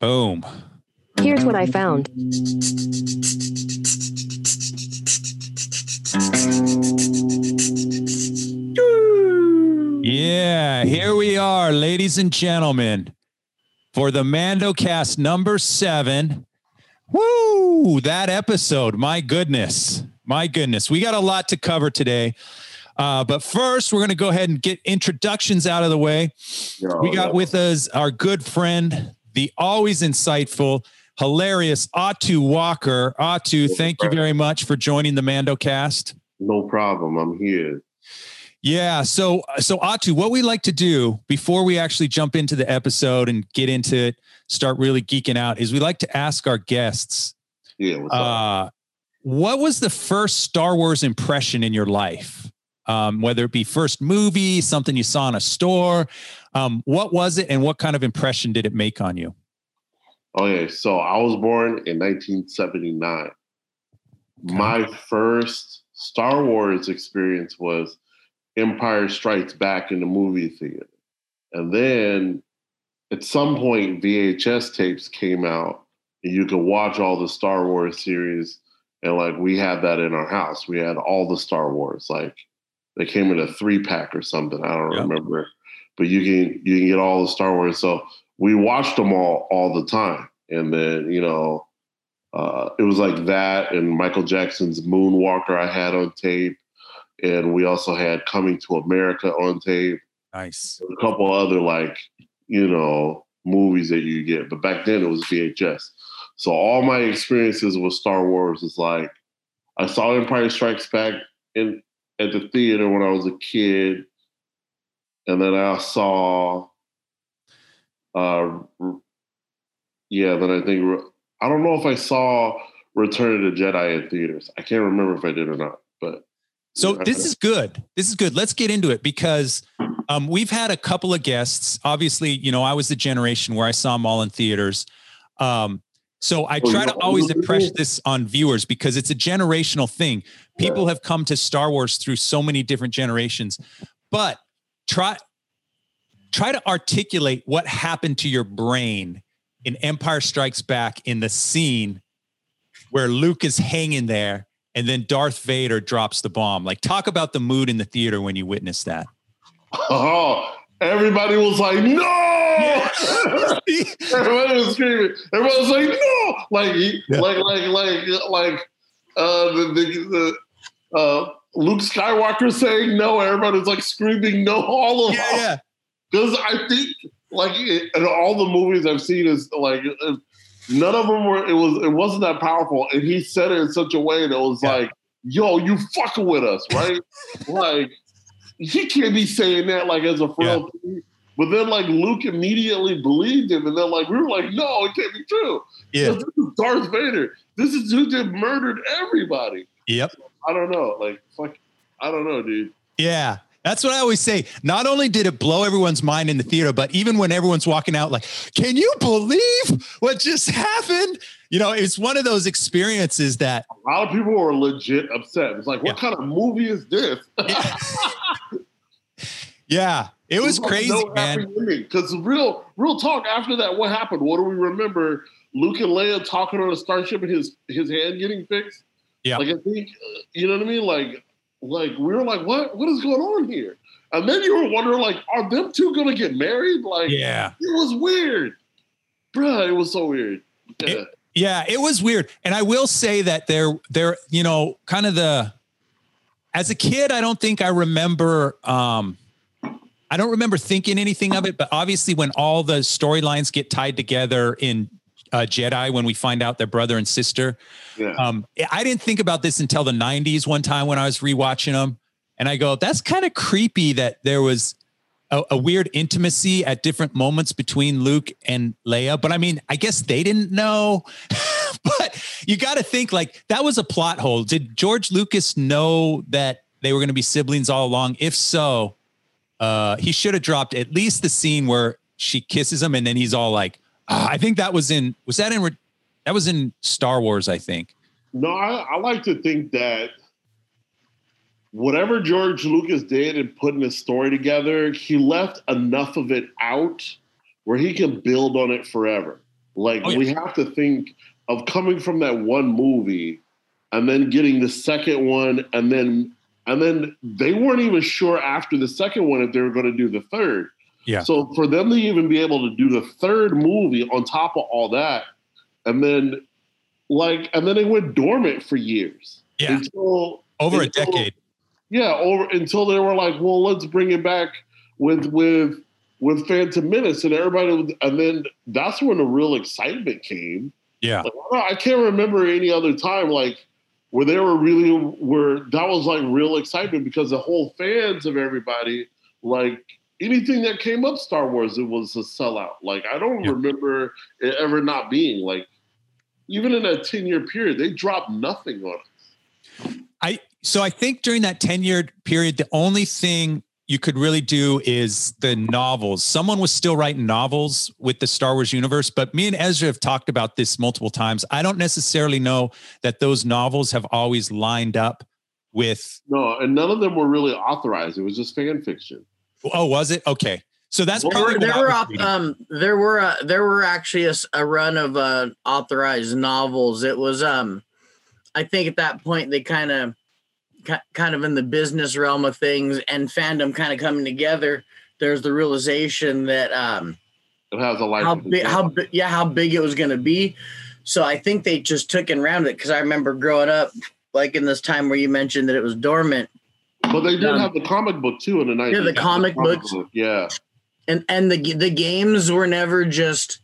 Boom. Here's what I found. Yeah, here we are, ladies and gentlemen, for the Mando cast number seven. Woo, that episode. My goodness. My goodness. We got a lot to cover today. Uh, but first, we're going to go ahead and get introductions out of the way. we got with us our good friend, the always insightful, hilarious Ato Walker. Ato, thank you very much for joining the Mando cast. No problem. I'm here. Yeah. So, so Ato, what we like to do before we actually jump into the episode and get into it, start really geeking out, is we like to ask our guests. Yeah. Uh, what was the first Star Wars impression in your life? Um, whether it be first movie, something you saw in a store, um, what was it, and what kind of impression did it make on you? Okay, so I was born in 1979. Okay. My first Star Wars experience was Empire Strikes Back in the movie theater. And then at some point, VHS tapes came out and you could watch all the Star Wars series. And like we had that in our house. We had all the Star Wars. Like they came in a three pack or something. I don't yep. remember. But you can you can get all the Star Wars. So we watched them all all the time. And then, you know, uh, it was like that and Michael Jackson's Moonwalker I had on tape and we also had Coming to America on tape. Nice. A couple other like you know movies that you get, but back then it was VHS. So all my experiences with Star Wars is like I saw Empire Strikes Back in at the theater when I was a kid, and then I saw, uh, yeah, then I think I don't know if I saw Return of the Jedi in theaters. I can't remember if I did or not, but so this is good. This is good. Let's get into it because um, we've had a couple of guests. Obviously, you know, I was the generation where I saw them all in theaters. Um, so I oh, try to always impress this on viewers because it's a generational thing. People have come to Star Wars through so many different generations, but try try to articulate what happened to your brain in Empire Strikes Back in the scene where Luke is hanging there and then Darth Vader drops the bomb. Like, talk about the mood in the theater when you witnessed that. Oh, everybody was like, no! everybody was screaming. Everybody was like, no! Like, yeah. like, like, like, like, uh, the, the, the uh, Luke Skywalker saying no. Everybody's like screaming no all of yeah, yeah. Because I think, like, in all the movies I've seen, is like, None of them were. It was. It wasn't that powerful, and he said it in such a way that was yeah. like, "Yo, you fucking with us, right?" like he can't be saying that like as a friend. Yeah. But then like Luke immediately believed him, and then like we were like, "No, it can't be true." Yeah, this is Darth Vader. This is who did murdered everybody. Yep. I don't know. Like fuck. I don't know, dude. Yeah. That's what I always say. Not only did it blow everyone's mind in the theater, but even when everyone's walking out, like, can you believe what just happened? You know, it's one of those experiences that a lot of people were legit upset. It's like, what yeah. kind of movie is this? yeah. yeah. It was, crazy, no man. Because real, real talk. After that, what happened? What do we remember? Luke and Leia talking on a starship and his his hand getting fixed. Yeah, like I think you know what I mean. Like like we were like, what what is going on here? And then you were wondering, like, are them two gonna get married? Like, yeah, it was weird, bruh. It was so weird. Yeah. It, yeah, it was weird. And I will say that there, there, you know, kind of the as a kid, I don't think I remember um I don't remember thinking anything of it, but obviously when all the storylines get tied together in uh, Jedi when we find out their brother and sister. Yeah. Um, I didn't think about this until the 90s one time when I was rewatching them. And I go, that's kind of creepy that there was a, a, weird intimacy at different moments between Luke and Leia. But I mean, I guess they didn't know. but you got to think like that was a plot hole. Did George Lucas know that they were going to be siblings all along? If so, uh, he should have dropped at least the scene where she kisses him and then he's all like, uh, I think that was in was that in that was in Star Wars, I think. No, I, I like to think that whatever George Lucas did in putting his story together, he left enough of it out where he can build on it forever. Like Oh, yeah. we have to think of coming from that one movie and then getting the second one and then and then they weren't even sure after the second one if they were going to do the third. Yeah. So for them to even be able to do the third movie on top of all that, and then like and then it went dormant for years. Yeah. Until Over a decade. Yeah, over until they were like, well, let's bring it back with with with Phantom Menace, and everybody, was- and then that's when the real excitement came. Yeah. Like, I can't remember any other time like where they were really where that was like real excitement because the whole fans of everybody like anything that came up Star Wars it was a sellout. Like I don't Yeah. remember it ever not being like even in that 10 year period they dropped nothing on it. I so I think during that 10 year period, the only thing you could really do is the novels. Someone was still writing novels with the Star Wars universe, but me and Ezra have talked about this multiple times. I don't necessarily know that those novels have always lined up with No, and none of them were really authorized. It was just fan fiction. Oh, was it? Okay. So that's There There probably were, there were op- um there were uh, there were actually a run of uh authorized novels. It was um I think at that point they kind of kind of in the business realm of things and fandom kind of coming together. There's the realization that um It has a life. how big how own. yeah how big it was going to be. So I think they just took and rounded it because I remember growing up like in this time where you mentioned that it was dormant But they did um, have the comic book too in the 90s. Yeah, the comic books. book, Yeah. and and the the games were never just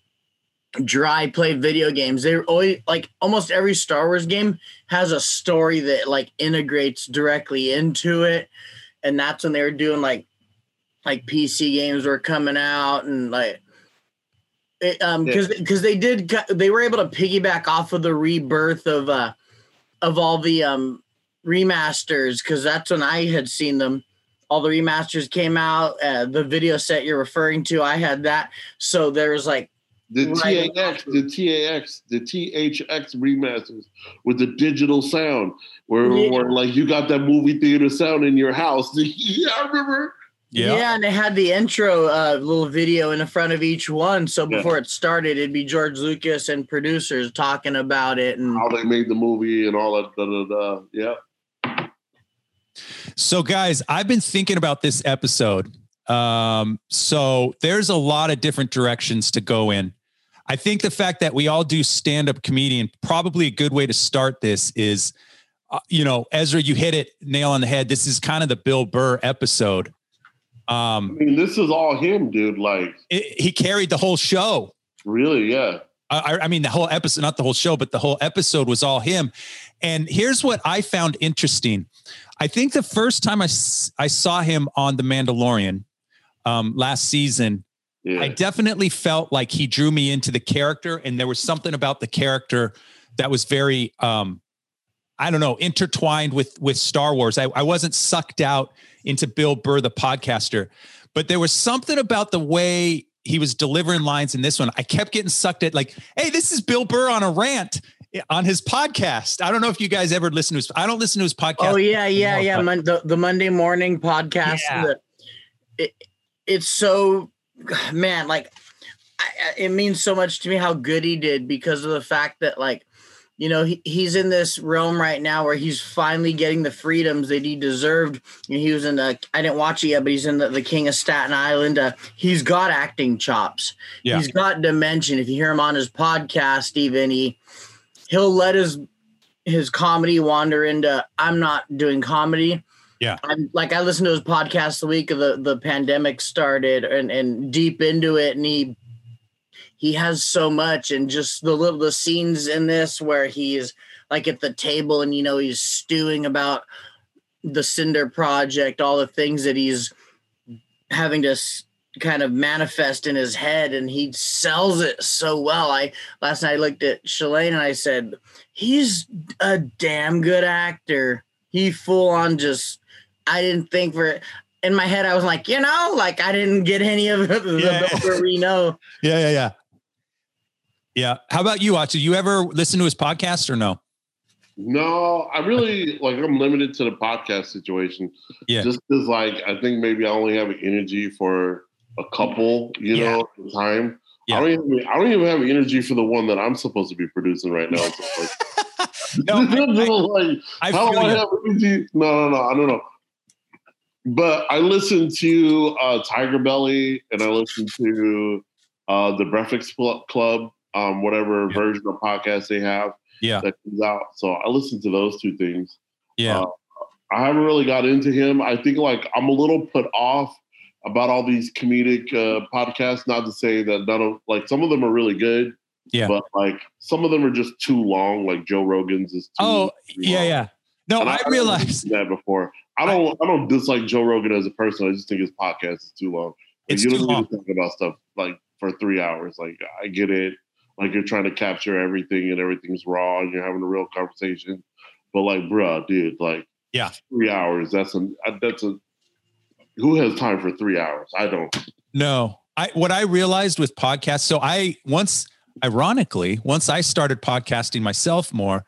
dry play video games they were always like almost every star wars game has a story that like integrates directly into it and that's when they were doing like like pc games were coming out and like it, um because because they did they were able to piggyback off of the rebirth of uh of all the um remasters because that's when i had seen them all the remasters came out. Uh, the video set you're referring to, I had that. So there was like, The Right. TAX, the TAX, the THX remasters with the digital sound, where, Yeah. where like you got that movie theater sound in your house. yeah, I remember. yeah, and they had the intro uh, little video in the front of each one. So Yeah. before it started, it'd be George Lucas and producers talking about it. And How they made the movie and all that. Da, da, da. Yeah. So, guys, I've been thinking about this episode. Um, so there's a lot of different directions to go in. I think the fact that we all do stand up comedian, probably a good way to start this is, uh, you know, Ezra, you hit it nail on the head. This is kind of the Bill Burr episode. I Um, mean, this is all him, dude. Like, it- he carried the whole show. really, yeah. I, I mean, the whole episode, not the whole show, but the whole episode was all him. And here's what I found interesting. I think the first time I, I saw him on The Mandalorian um, last season, Yeah. I definitely felt like he drew me into the character. And there was something about the character that was very, um, I don't know, intertwined with, with Star Wars. I, I wasn't sucked out into Bill Burr, the podcaster, but there was something about the way he was delivering lines in this one. I kept getting sucked at like, hey, this is Bill Burr on a rant on his podcast. I don't know if you guys ever listen to his. I don't listen to his podcast. oh yeah, yeah, yeah. Mon- the, the Monday morning podcast. Yeah. the- it, it's so, man, like I, I- it means so much to me how good he did because of the fact that like you know he, he's in this realm right now where he's finally getting the freedoms that he deserved You know, he was in the i didn't watch it yet but he's in the, the king of staten island uh, he's got acting chops Yeah. he's got dimension if you hear him on his podcast even he he'll let his his comedy wander into i'm not doing comedy Yeah. I'm like I listened to his podcast the week of the the pandemic started and and deep into it, and he he has so much and just the little the scenes in this where he's like at the table and you know he's stewing about the Cinder project, all the things that he's having to s- kind of manifest in his head, and he sells it so well. I last night I looked at Shalane and I said, he's a damn good actor. He full on just I didn't think for in my head I was like, you know, like I didn't get any of the, the Yeah. Bill Burr we know. Yeah, yeah, yeah. Yeah. How about you, Watch? Did you ever listen to his podcast or no? No, I really like. I'm limited to the podcast situation. Yeah. Just because, like, I think maybe I only have energy for a couple, you Yeah. know, at time. Yeah. I don't even I don't even have energy for the one that I'm supposed to be producing right now. Like, no, I, like, I how do I have energy? No, no, no. I don't know. But I listen to uh, Tiger Belly and I listen to uh, the Breakfast Club, um, whatever Yeah. version of podcast they have Yeah, that comes out. So I listen to those two things. yeah, Uh, I haven't really got into him. I think like I'm a little put off about all these comedic uh, podcasts. Not to say that none of like some of them are really good. Yeah. But like some of them are just too long. Like Joe Rogan's is too. Oh, too yeah, long. yeah. No, And I haven't realized that before. I don't. I, don't dislike Joe Rogan as a person. I just think his podcast is too long. Like, It's you too don't long. need to talk about stuff like for three hours. Like I get it. Like you're trying to capture everything and everything's raw and you're having a real conversation. But like, bruh, dude, like, Yeah. three hours. That's a that's a. Who has time for three hours? I don't. No, I what I realized with podcasts. So I once, ironically, once I started podcasting myself more,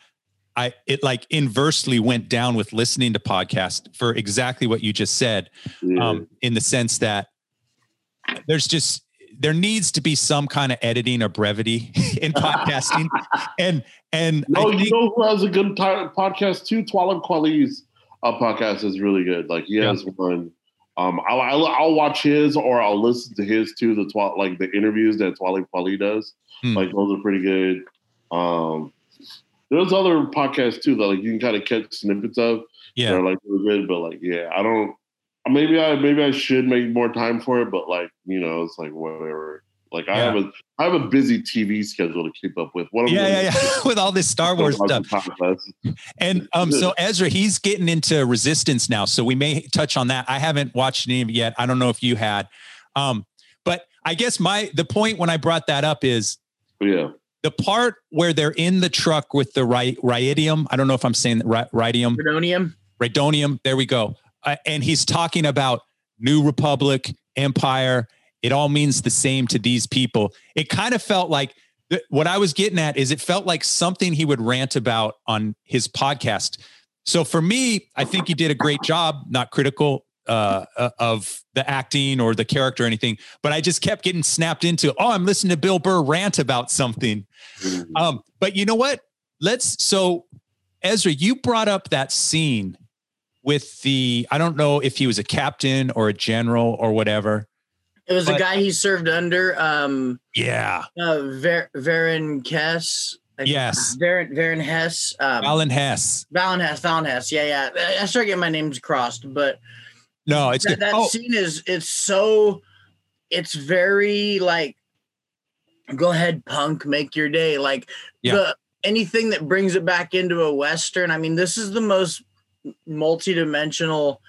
I it like inversely went down with listening to podcasts for exactly what you just said. Yeah. Um, in the sense that there's just there needs to be some kind of editing or brevity in podcasting, and and no, you know who has a good time podcast too? Talib Kweli's uh, podcast is really good. Like he Yeah. has one. Um, I'll, I'll I'll watch his or I'll listen to his too. The twa- like the interviews that Talib Kweli does. Hmm. Like those are pretty good. Um, there's other podcasts too that like you can kind of catch snippets of. yeah, They're like really good, but like yeah, I don't. Maybe I maybe I should make more time for it, but like you know, it's like whatever. Like I have a I have a busy TV schedule to keep up with. What am yeah, gonna yeah, yeah. with all this Star Wars stuff. And um, so Ezra, he's getting into resistance now. So we may touch on that. I haven't watched any of it yet. I don't know if you had. Um, but I guess my the point when I brought that up is Yeah. the part where they're in the truck with the ri- radium. I don't know if I'm saying ri- radium, Rhydonium. rhydonium. There we go. Uh, and he's talking about New Republic, Empire. It all means the same to these people. It kind of felt like th- what I was getting at is it felt like something he would rant about on his podcast. So for me, I think he did a great job, not critical uh, uh, of the acting or the character or anything, but I just kept getting snapped into, oh, I'm listening to Bill Burr rant about something. Mhm. Um, but you know what? Let's so Ezra, you brought up that scene with the I don't know if he was a captain or a general or whatever. It was But- a guy he served under, um, Yeah. uh, Ver- Varen Kess. like, Yes. Varen, Varen Hess. Um, Alan Hess. Valin Hess. Valin Hess. Yeah, yeah. I start getting my names crossed, but No, it's that, that Oh, scene is it's so it's very like go ahead punk make your day like Yeah. the anything that brings it back into a western i mean this is the most multi-dimensional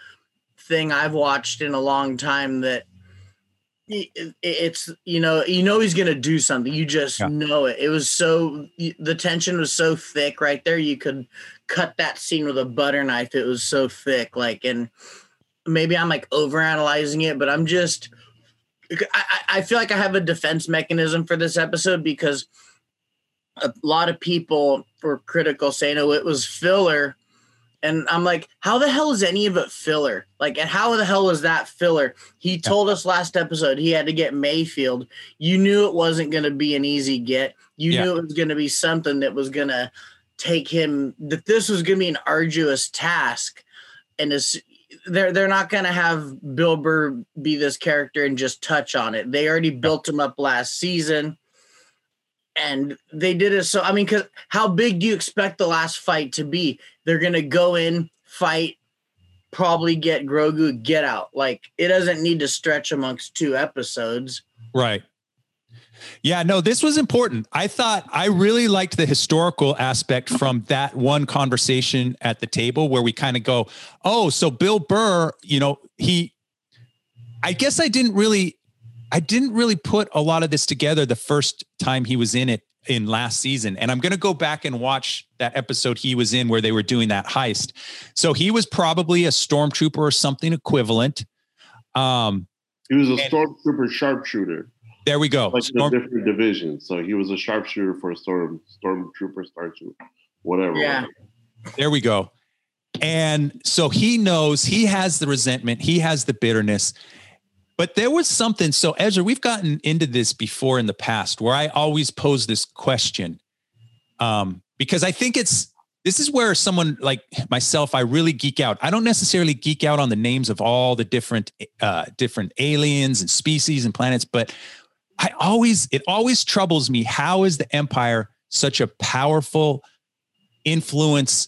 thing i've watched in a long time that it's you know you know he's gonna do something. You just Yeah. know it. It was so the tension was so thick right there you could cut that scene with a butter knife. It was so thick like and maybe i'm like overanalyzing it but i'm just I- I feel like i have a defense mechanism for this episode because a lot of people were critical saying oh it was filler and i'm like how the hell is any of it filler? Like and how the hell is that filler? He told us last episode he had to get mayfield. You knew it wasn't going to be an easy get. You Yeah. knew it was going to be something that was going to take him that this was going to be an arduous task. And it's they're they're not going to have Bill Burr be this character and just touch on it. They already built him up last season, and they did it. So I mean, because how big do you expect the last fight to be? They're to go in, fight, probably get Grogu, get out. Like it doesn't need to stretch amongst two episodes. Right. Yeah, no, this was important. I thought I really liked the historical aspect from that one conversation at the table where we kind of go, oh, so Bill Burr, you know, he, I guess I didn't really, I didn't really put a lot of this together the first time he was in it in last season. And I'm going to go back and watch that episode he was in where they were doing that heist. So he was probably a stormtrooper or something equivalent. Um, He was a And- stormtrooper sharpshooter, there we go. like Storm- the different divisions. So he was a sharpshooter for a storm stormtrooper, starshooter, whatever. Yeah. There we go. And so he knows he has the resentment, he has the bitterness. But there was something. So Ezra, we've gotten into this before in the past where I always pose this question. Um, because I think it's this is where someone like myself, I really geek out. I don't necessarily geek out on the names of all the different uh different aliens and species and planets, but I always it always troubles me how is the empire such a powerful influence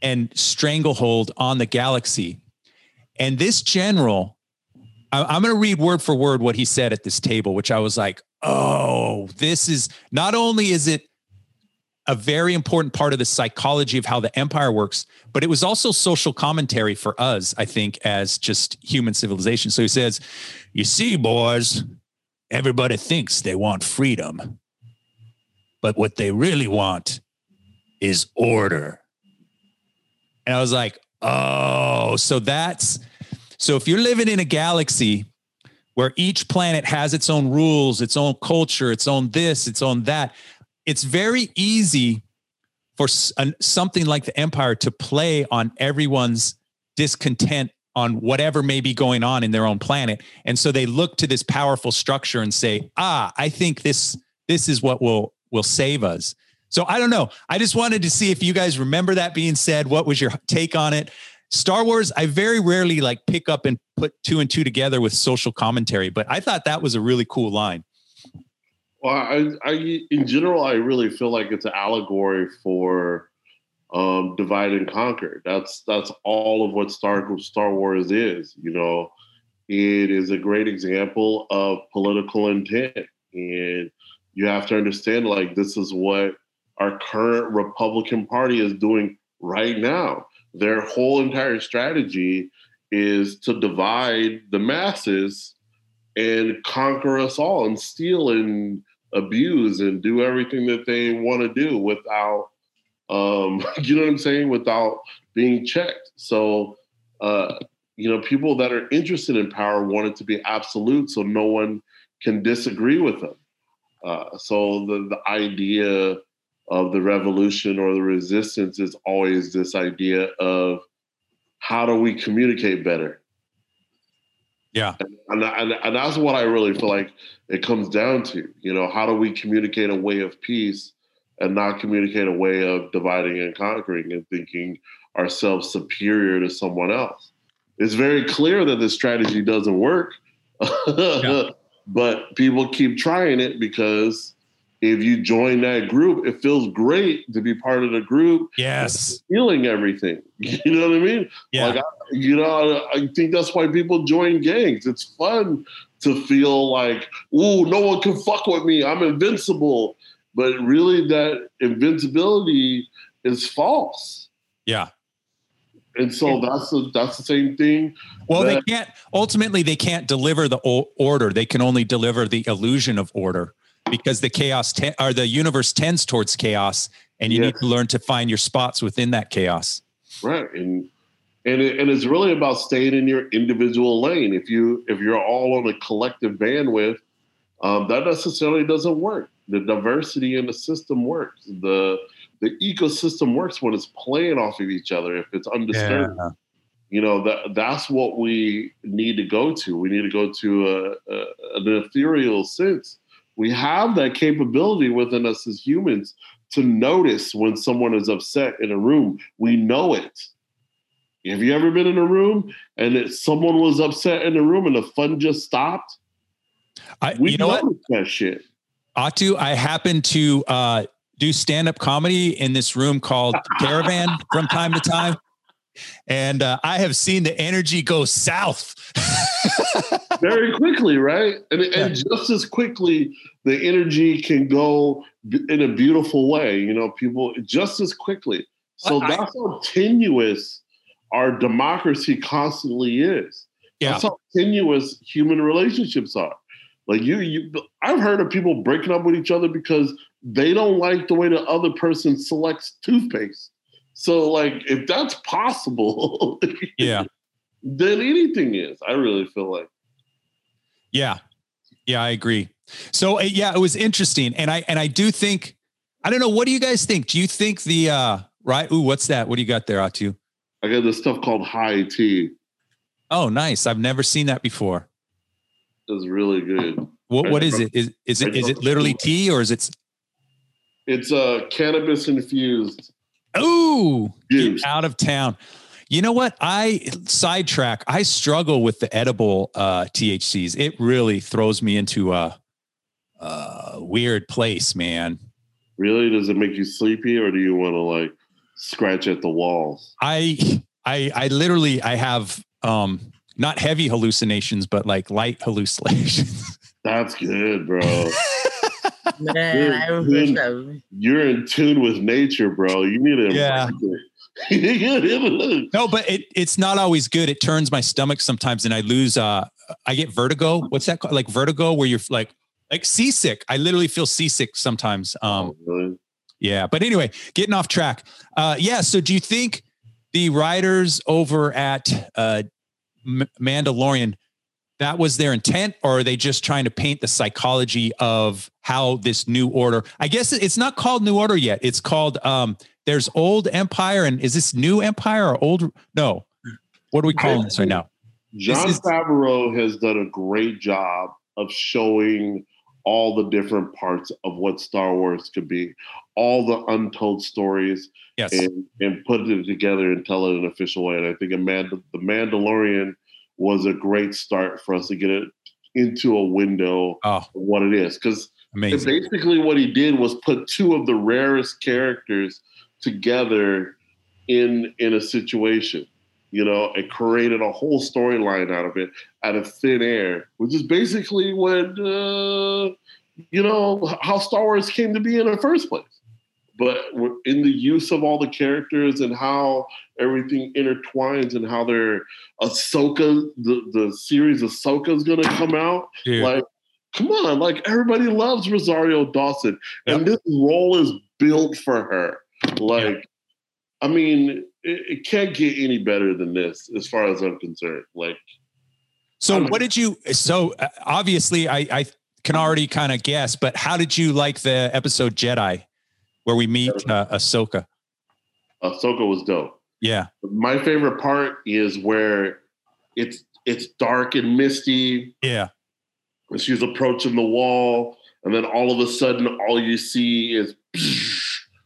and stranglehold on the galaxy. And this general, I, am going to read word for word what he said at this table, which I was like, oh, this is not only is it a very important part of the psychology of how the empire works, but it was also social commentary for us, I think, as just human civilization. So he says, You see, boys, everybody thinks they want freedom, but what they really want is order. And I was like, oh, so that's so if you're living in a galaxy where each planet has its own rules, its own culture, its own this, its own that, it's very easy for something like the Empire to play on everyone's discontent on whatever may be going on in their own planet. And so they look to this powerful structure and say, ah, I think this this is what will will save us. So I don't know. I just wanted to see if you guys remember that being said. What was your take on it? Star Wars, I very rarely like pick up and put two and two together with social commentary, but I thought that was a really cool line. Well, I, I in general, I really feel like it's an allegory for um, divide and conquer. That's that's all of what Star Star Wars is. You know, it is a great example of political intent, and you have to understand like this is what our current Republican Party is doing right now. Their whole entire strategy is to divide the masses and conquer us all and steal and abuse and do everything that they want to do without um, you know what I'm saying, without being checked. So uh, you know, people that are interested in power want it to be absolute so no one can disagree with them. Uh, so the, the idea of the revolution or the resistance is always this idea of how do we communicate better? Yeah. And, and, and that's what I really feel like it comes down to. You know, how do we communicate a way of peace and not communicate a way of dividing and conquering and thinking ourselves superior to someone else? It's very clear that this strategy doesn't work. yeah. But people keep trying it because if you join that group, it feels great to be part of the group. Yes. Feeling everything. You know what I mean? Yeah. Like, I, you know, I think that's why people join gangs. It's fun to feel like, ooh, no one can fuck with me. I'm invincible. But really, that invincibility is false. Yeah. And so that's the, that's the same thing. Well, that, they can't ultimately they can't deliver the order. They can only deliver the illusion of order because the chaos te- or the universe tends towards chaos and you yes. need to learn to find your spots within that chaos. Right and and, it, and it's really about staying in your individual lane. If you if you're all on a collective bandwidth um, that necessarily doesn't work. The diversity in the system works. The the ecosystem works when it's playing off of each other if it's undisturbed. Yeah. you know that that's what we need to go to. We need to go to a, a, an ethereal sense we have that capability within us as humans to notice when someone is upset in a room. We know it. Have you ever been in a room and it, someone was upset in the room and the fun just stopped? I, we you know what? that shit. Ato, I happen to uh, do stand up comedy in this room called Caravan from time to time. And uh, I have seen the energy go south very quickly, right? And, yeah. and just as quickly the energy can go in a beautiful way. You know, people just as quickly. So well, that's I, how tenuous our democracy constantly is. Yeah. That's how tenuous human relationships are. Like you, you, I've heard of people breaking up with each other because they don't like the way the other person selects toothpaste. So, like, if that's possible, yeah, then anything is. I really feel like. Yeah, yeah, I agree. So uh, yeah, it was interesting, and I and I do think I don't know. What do you guys think? Do you think the uh right? Ooh, what's that? What do you got there, Ato? I got this stuff called high tea. Oh, nice! I've never seen that before. It's really good. What what is it? Is is it is it literally tea or is it? It's a uh, cannabis infused. Oh, out of town. You know what? I sidetrack. I struggle with the edible uh, THCs. It really throws me into a, a weird place, man. Really? Does it make you sleepy, or do you want to like scratch at the walls? I I I literally I have um not heavy hallucinations, but like light hallucinations. That's good, bro. Man, you're, I wish I you're in tune with nature, bro. You need to Yeah. No, but it it's not always good. It turns my stomach sometimes, and I lose. Uh, I get vertigo. What's that called? Like vertigo, where you're like like seasick. I literally feel seasick sometimes. Um, Oh, really? yeah. But anyway, getting off track. Uh, yeah. So, do you think the writers over at uh, M- Mandalorian that was their intent, or are they just trying to paint the psychology of how this new order? I guess it's not called New Order yet. It's called um, there's Old Empire, and is this New Empire or Old? No. What are we calling this right now? Jon is- Favreau has done a great job of showing all the different parts of what Star Wars could be, all the untold stories, Yes. and, and put it together and tell it in an official way. And I think a Mand- the Mandalorian was a great start for us to get it into a window Oh, of what it is. Because basically what he did was put two of the rarest characters together in in a situation you know and created a whole storyline out of it out of thin air which is basically when uh, you know how star wars came to be in the first place but in the use of all the characters and how everything intertwines and how their Ahsoka, the, the series Ahsoka is going to come out Dude. like come on like everybody loves rosario dawson and this role is built for her like i mean it, it can't get any better than this as far as i'm concerned like So I'm- what did you? So uh, obviously, I I can already kind of guess, but how did you like the episode Jedi, where we meet uh, Ahsoka? ahsoka was dope Yeah, my favorite part is where it's it's dark and misty yeah, and she's approaching the wall and then all of a sudden all you see is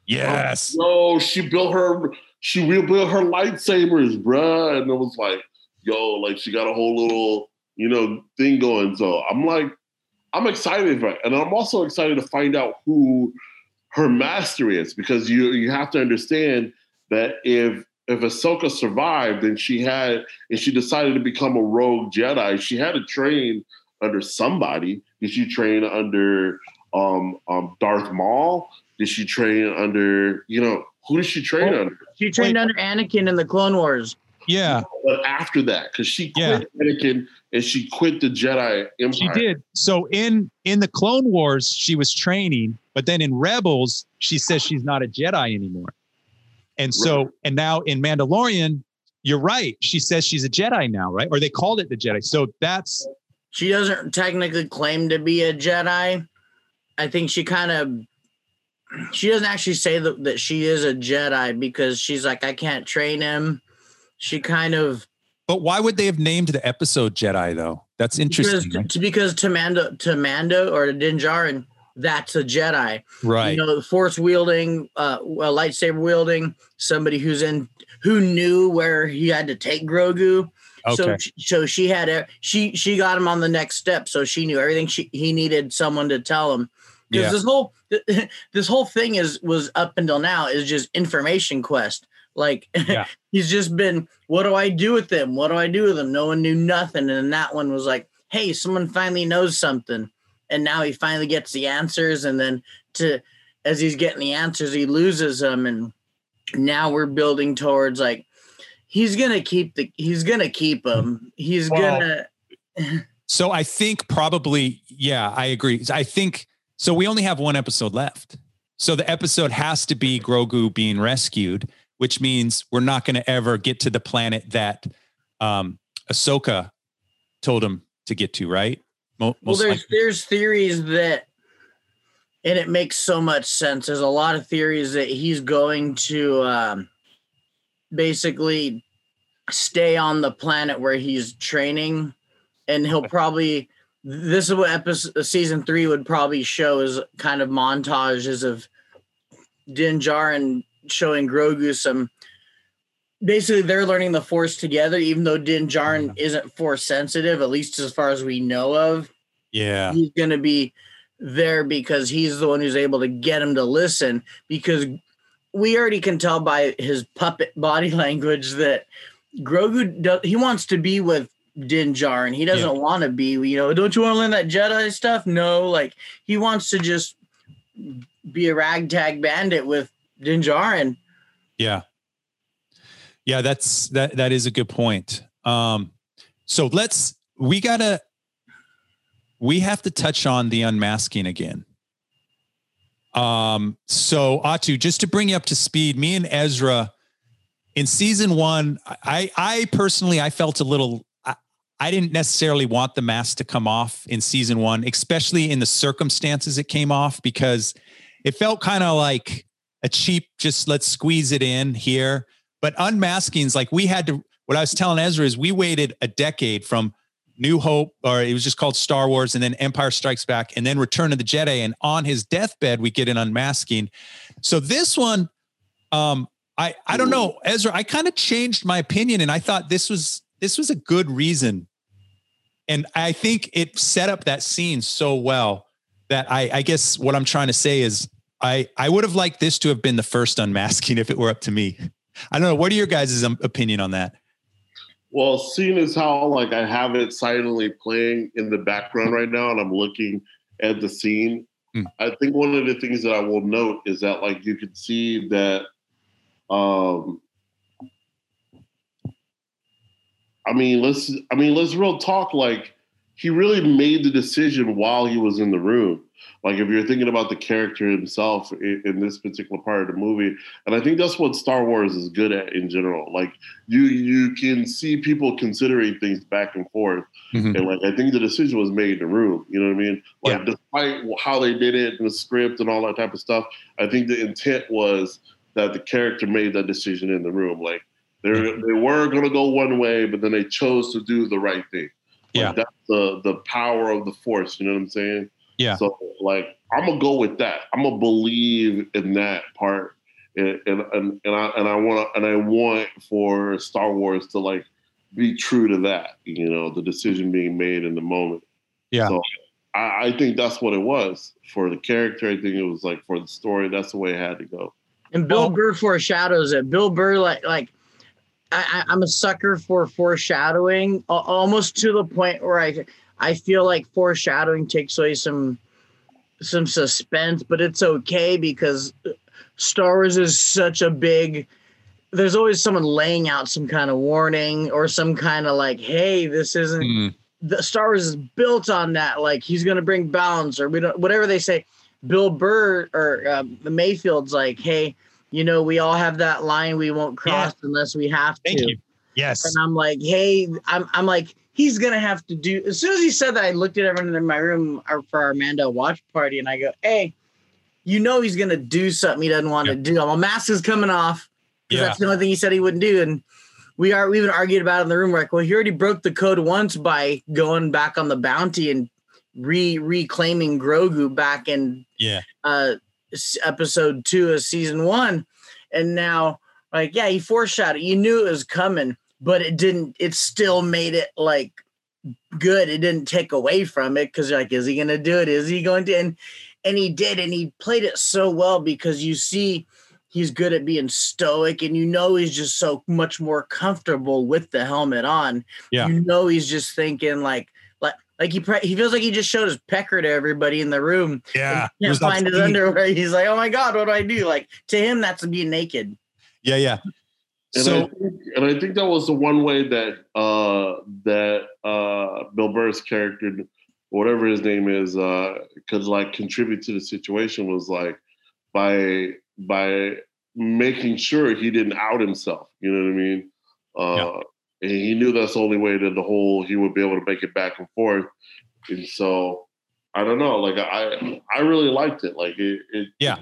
yes, yo, she built her, she rebuilt her lightsabers, bruh. And it was like, yo, like she got a whole little, you know, thing going. So I'm like, I'm excited for it. And I'm also excited to find out who her master is because you you have to understand that if if Ahsoka survived and she had and she decided to become a rogue Jedi, she had to train under somebody. Did she train under um, um, Darth Maul? Did she train under you know who did she train Well, under? She trained Wait. under Anakin in the Clone Wars. yeah. But after that, because she Yeah. Anakin and she quit the Jedi Empire. She did. So in in the Clone Wars, she was training, but then in Rebels, she says she's not a Jedi anymore. And so, and now in Mandalorian, you're right. She says she's a Jedi now, right? Or they called it the Jedi. So that's She doesn't technically claim to be a Jedi. I think she kind of she doesn't actually say that, that she is a Jedi because she's like, I can't train him. She kind of But why would they have named the episode Jedi though? That's because interesting. right? because to Mando to Mando or to Din Djarin, that's a Jedi. Right. You know, force wielding, uh, a lightsaber wielding, somebody who's in who knew where he had to take Grogu. So, Okay. so she had a she she got him on the next step. So she knew everything. She he needed someone to tell him because Yeah. this whole this whole thing is was up until now is just information quest. Like Yeah. he's just been, what do I do with them? What do I do with them? No one knew nothing, and that one was like, hey, someone finally knows something, and now he finally gets the answers, and then to as he's getting the answers, he loses them, and now we're building towards like he's gonna keep the he's gonna keep him. He's Well, gonna So I think probably, yeah, I agree. I think so. We only have one episode left. So the episode has to be Grogu being rescued, which means we're not going to ever get to the planet that um, Ahsoka told him to get to, right? Mo- well there's likely. there's theories that and it makes so much sense there's a lot of theories that he's going to um, basically stay on the planet where he's training and he'll probably this is what episode season three would probably show as kind of montages of Din Djarin showing Grogu some. Basically, they're learning the Force together, even though Din Djarin isn't Force sensitive, at least as far as we know of. Yeah. He's going to be there because he's the one who's able to get him to listen. Because we already can tell by his puppet body language that Grogu does, he wants to be with Din Djarin. He doesn't Yeah. want to be, you know, don't you want to learn that Jedi stuff? No, like he wants to just be a ragtag bandit with Din Djarin. Yeah. Yeah, that's that that is a good point. Um so let's we got to we have to touch on the unmasking again. Um so Ato just to bring you up to speed, me and Ezra in season 1 I I personally I felt a little I, didn't necessarily want the mask to come off in season 1, especially in the circumstances it came off because it felt kind of like a cheap just let's squeeze it in here but unmaskings like we had to what i was telling ezra is we waited a decade from new hope or it was just called star wars and then empire strikes back and then return of the jedi and on his deathbed we get an unmasking so this one um i i don't know ezra i kind of changed my opinion and i thought this was this was a good reason and i think it set up that scene so well that i i guess what i'm trying to say is I I would have liked this to have been the first unmasking if it were up to me. I don't know. What are your guys' opinion on that? Well, seeing as how like I have it silently playing in the background right now, and I'm looking at the scene, Hmm. I think one of the things that I will note is that like you can see that, um, I mean, let's I mean let's real talk. Like he really made the decision while he was in the room. Like if you're thinking about the character himself in, in this particular part of the movie, and I think that's what Star Wars is good at in general. Like you you can see people considering things back and forth, Mhm. and like I think the decision was made in the room. You know what I mean? Like despite how they did it and the script and all that type of stuff, I think the intent was that the character made that decision in the room. Like they they were going to go one way, but then they chose to do the right thing. Like, Yeah. that's the the power of the force. You know what I'm saying? Yeah. So like I'm gonna go with that. I'm gonna believe in that part, and and and, and I and I want and I want for Star Wars to like be true to that. You know, the decision being made in the moment. Yeah. So I, I think that's what it was for the character. I think it was like for the story. That's the way it had to go. And Bill Burr foreshadows it. Bill Burr, like, like I, I, I'm a sucker for foreshadowing, almost to the point where I, I feel like foreshadowing takes away some, some suspense, but it's okay because Star Wars is such a big. There's always someone laying out some kind of warning or some kind of like, hey, this isn't Mm, the Star Wars is built on that. Like he's going to bring balance, or we don't, whatever they say. Bill Burr or uh, Mayfield's like, hey, you know, we all have that line we won't cross unless we have Thank to. you. Yes. And I'm like, hey, I'm, I'm like, he's gonna have to do. As soon as he said that, I looked at everyone in my room for our Mando watch party, and I go, hey, you know, he's gonna do something he doesn't want to do. My mask is coming off because Yeah. that's the only thing he said he wouldn't do, and we are we even argued about it in the room. We're like, well, he already broke the code once by going back on the bounty and re reclaiming Grogu back in Yeah. uh episode two of season one, and now like yeah, he foreshadowed. You knew it was coming, but it didn't. It still made it like good. It didn't take away from it because like, is he going to do it? Is he going to? And and he did, and he played it so well because you see. He's good at being stoic, and you know he's just so much more comfortable with the helmet on. Yeah. You know he's just thinking like, like, like he pre- he feels like he just showed his pecker to everybody in the room, Yeah. can't find his underwear. He's like, oh my god, what do I do? Like to him, that's being naked. Yeah. Yeah. And, I think, and I think that was the one way that uh, that uh, Bill Burr's character, whatever his name is, uh, could like contribute to the situation was like by by making sure he didn't out himself. You know what I mean? Uh, And he knew that's the only way that the whole he would be able to make it back and forth. And so I don't know. Like I I really liked it. Like it, it Yeah.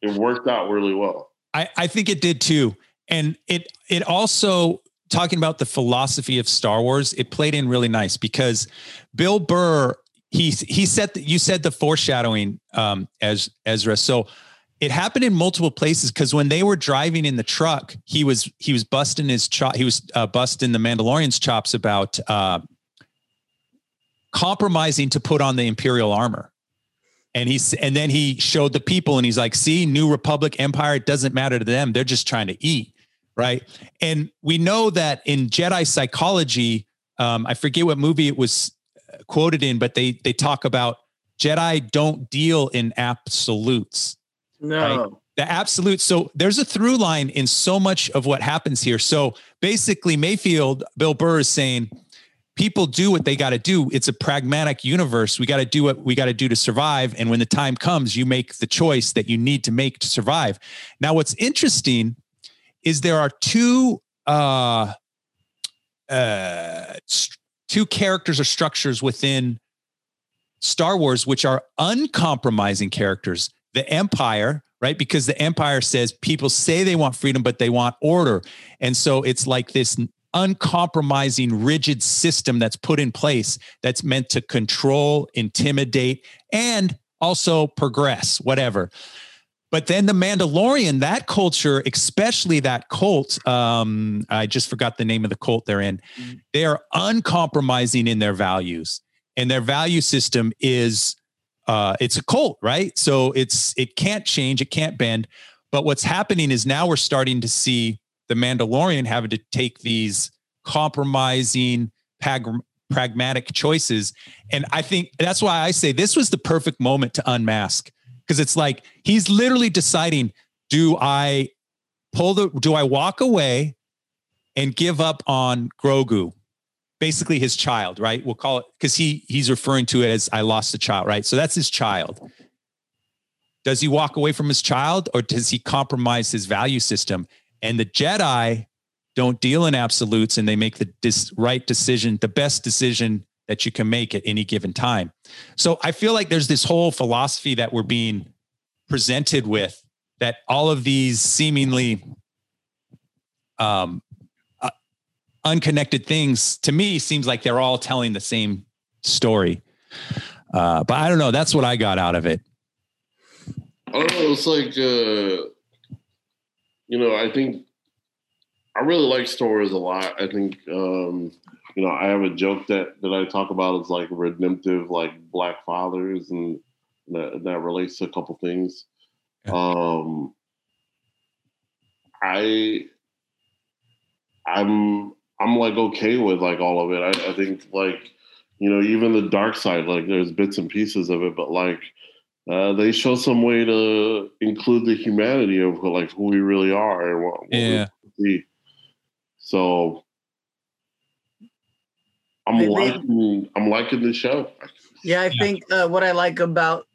it worked out really well. I, I think it did too. And it it also talking about the philosophy of Star Wars, it played in really nice because Bill Burr he he said that you said the foreshadowing um, as Ezra. So it happened in multiple places because when they were driving in the truck, he was he was busting his chop. He was uh, busting the Mandalorian's chops about uh, compromising to put on the Imperial armor. And he's and then he showed the people and he's like, see, New Republic Empire, it doesn't matter to them. They're just trying to eat. Right. And we know that in Jedi psychology, um, I forget what movie it was quoted in, but they they talk about Jedi don't deal in absolutes. No. Right? The absolute. So there's a through line in so much of what happens here. So basically, Mayfield, Bill Burr is saying people do what they got to do. It's a pragmatic universe. We got to do what we got to do to survive. And when the time comes, you make the choice that you need to make to survive. Now, what's interesting is there are two uh, uh, two characters or structures within Star Wars which are uncompromising characters. The Empire, right? Because the Empire says people say they want freedom, but they want order. And so it's like this uncompromising, rigid system that's put in place that's meant to control, intimidate, and also progress, whatever. But then the Mandalorian, that culture, especially that cult, um, I just forgot the name of the cult they're in. Mm-hmm. They are uncompromising in their values, and their value system is uh, it's a cult, right? So it's it can't change, it can't bend. But what's happening is now we're starting to see the Mandalorian having to take these compromising, pag- pragmatic choices, and I think that's why I say this was the perfect moment to unmask because it's like he's literally deciding do I pull the do I walk away and give up on Grogu? Basically his child right? We'll call it because he he's referring to it as I lost a child right? So that's his child. Does he walk away from his child or does he compromise his value system? And the Jedi don't deal in absolutes and they make the dis- right decision the best decision that you can make at any given time. So I feel like there's this whole philosophy that we're being presented with that all of these seemingly um, uh, unconnected things to me seems like they're all telling the same story. Uh, but I don't know. That's what I got out of it. I don't know. It's like, uh, you know, I think I really like stories a lot. I think um, you know, I have a joke that that I talk about is like redemptive, like black fathers, and that, that relates to a couple things. Yeah. Um, I, I'm, I'm like okay with like all of it. I, I think like, you know, even the dark side, like there's bits and pieces of it, but like, uh, they show some way to include the humanity of like who we really are and what, what yeah. we see. So I'm they, liking I'm liking the show. Yeah, I think uh, what I like about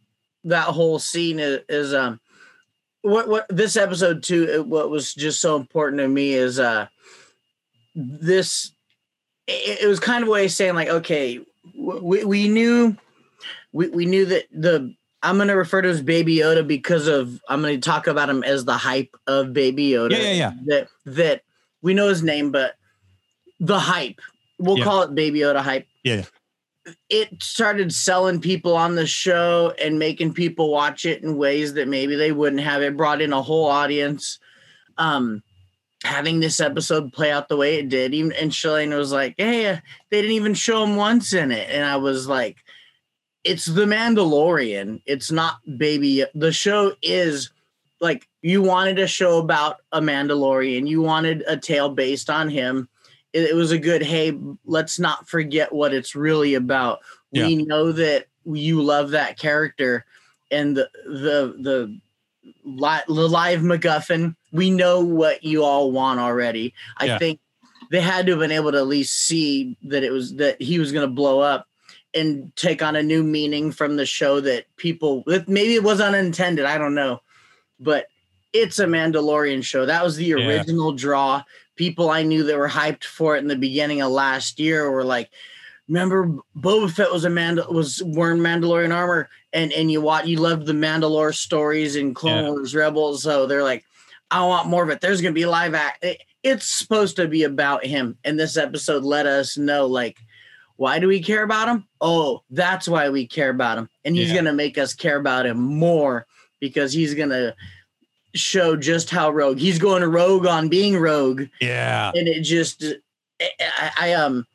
that whole scene is, is, um what what this episode too what was just so important to me is uh this it, it was kind of a way of saying like okay we, we knew we, we knew that the I'm gonna refer to as Baby Yoda because of I'm gonna talk about him as the hype of Baby Yoda. Yeah, yeah, yeah. That that we know his name, but the hype we'll yeah. call it Baby Yoda hype. Yeah. It started selling people on the show and making people watch it in ways that maybe they wouldn't have. It brought in a whole audience. Um, having this episode play out the way it did, even and Shalane was like, "Hey, uh, they didn't even show him once in it," and I was like, "It's the Mandalorian. It's not Baby. The show is." Like you wanted a show about a Mandalorian, you wanted a tale based on him it, it was a good hey let's not forget what it's really about yeah. we know that you love that character and the the the li- the live MacGuffin. We know what you all want already. I yeah. think they had to have been able to at least see that it was that he was going to blow up and take on a new meaning from the show that people maybe it was unintended. I don't know, but it's a Mandalorian show. That was the original yeah. draw people I knew that were hyped for it in the beginning of last year were like, remember Boba Fett was a Mandal was wearing Mandalorian armor and and you watch you loved the Mandalore stories and Clone yeah. Wars Rebels. So they're like, I want more of it. There's gonna be live act. It, it's supposed to be about him, and this episode let us know like. Why do we care about him? Oh, that's why we care about him. And he's Yeah. going to make us care about him more because he's going to show just how rogue he's going to rogue on being rogue Yeah. and it just I, I um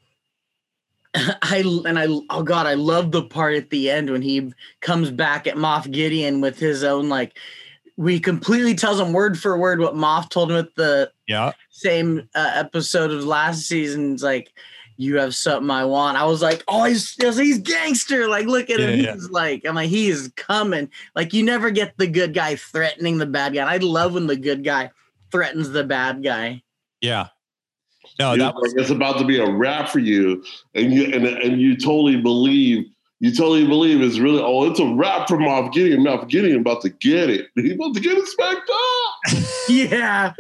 I and I oh god I love the part at the end when he comes back at Moff Gideon with his own like we completely tells him word for word what Moff told him at the Yeah. same uh, episode of last season's like you have something I want. I was like, oh, he's he's gangster. Like, look at him. Yeah, yeah. He's like, I'm like, he is coming. Like, you never get the good guy threatening the bad guy. And I love when the good guy threatens the bad guy. Yeah. No, He that was was it's about to be a wrap for you, and you and, and you totally believe you totally believe it's really oh it's a wrap from Moff Gideon. Moff Gideon about to get it. He's about to get it smacked up. yeah.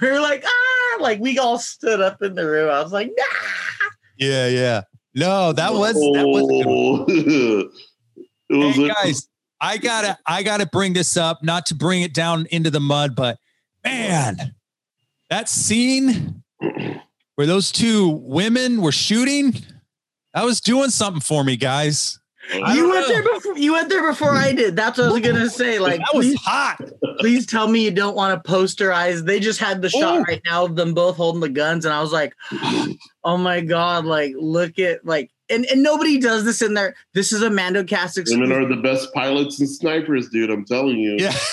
We're like, ah, like we all stood up in the room. I was like, nah. Yeah, yeah. No, that was that was. Oh. it was Hey a- guys, I gotta I gotta bring this up, not to bring it down into the mud, but man, that scene where those two women were shooting, that was doing something for me, guys. You went know. there before you went there before I did. That's what I was gonna say. Like that was please, hot. please tell me you don't want to posterize. They just had the shot Ooh. right now of them both holding the guns, and I was like, oh my god, like look at like and, and nobody does this in there. This is a Mando cast Women exclusive. are the best pilots and snipers, dude. I'm telling you. Yeah.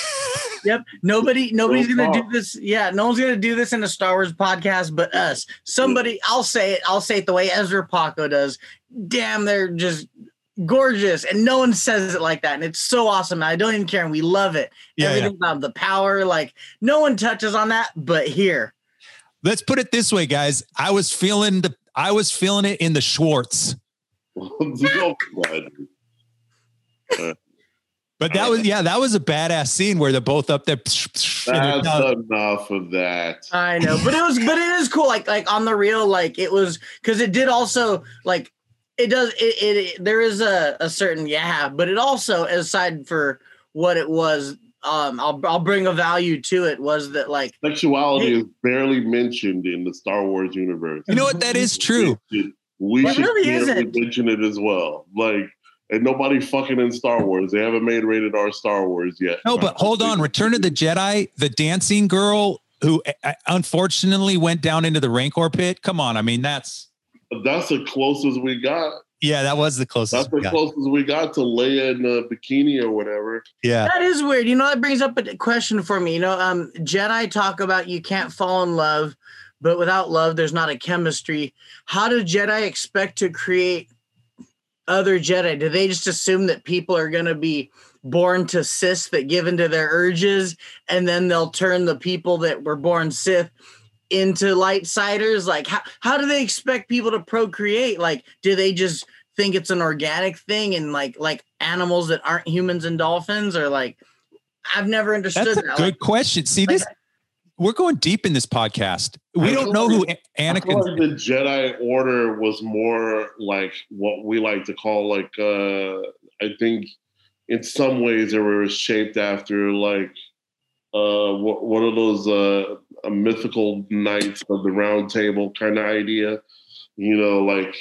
Yep. Nobody nobody's gonna do this. Yeah, no one's gonna do this in a Star Wars podcast but us. Somebody, I'll say it, I'll say it the way Ezra Paco does. Damn, they're just gorgeous. And no one says it like that. And it's so awesome. I don't even care. And we love it. Yeah, yeah. About the power, like no one touches on that, but here. Let's put it this way, guys. I was feeling the I was feeling it in the Schwartz. But that was yeah, that was a badass scene where they're both up there. That's and they're- enough of that. I know, but it was, but it is cool. Like, like on the real, like it was because it did also like it does. It, it, it there is a a certain yeah, but it also aside for what it was, um, I'll I'll bring a value to it was that like Sexuality is barely mentioned in the Star Wars universe. You know what? That is true. We It should really barely isn't. mention it as well. Like, and nobody fucking in Star Wars. They haven't made rated R Star Wars yet. No, but hold on. Return of the Jedi, the dancing girl who uh, unfortunately went down into the Rancor pit. Come on. I mean, that's That's the closest we got. yeah, that was the closest. That's closest. the we got. closest we got to Leia in a bikini or whatever. Yeah. that is weird. You know, that brings up a question for me. You know, um, Jedi talk about you can't fall in love, but without love, there's not a chemistry. How do Jedi expect to create other Jedi? Do they just assume that people are going to be born to Sith that give into their urges, and then they'll turn the people that were born Sith into light siders? Like, how, how do they expect people to procreate? Like, do they just think it's an organic thing and like like animals that aren't humans and dolphins, or like? I've never understood That's a that. good Like, question. See, this we're going deep in this podcast. We I don't know who like- I feel Anakin like the Jedi Order was more like what we like to call like uh I think in some ways they were shaped after like uh wh- one of those uh a mythical knights of the round table kind of idea. You know, like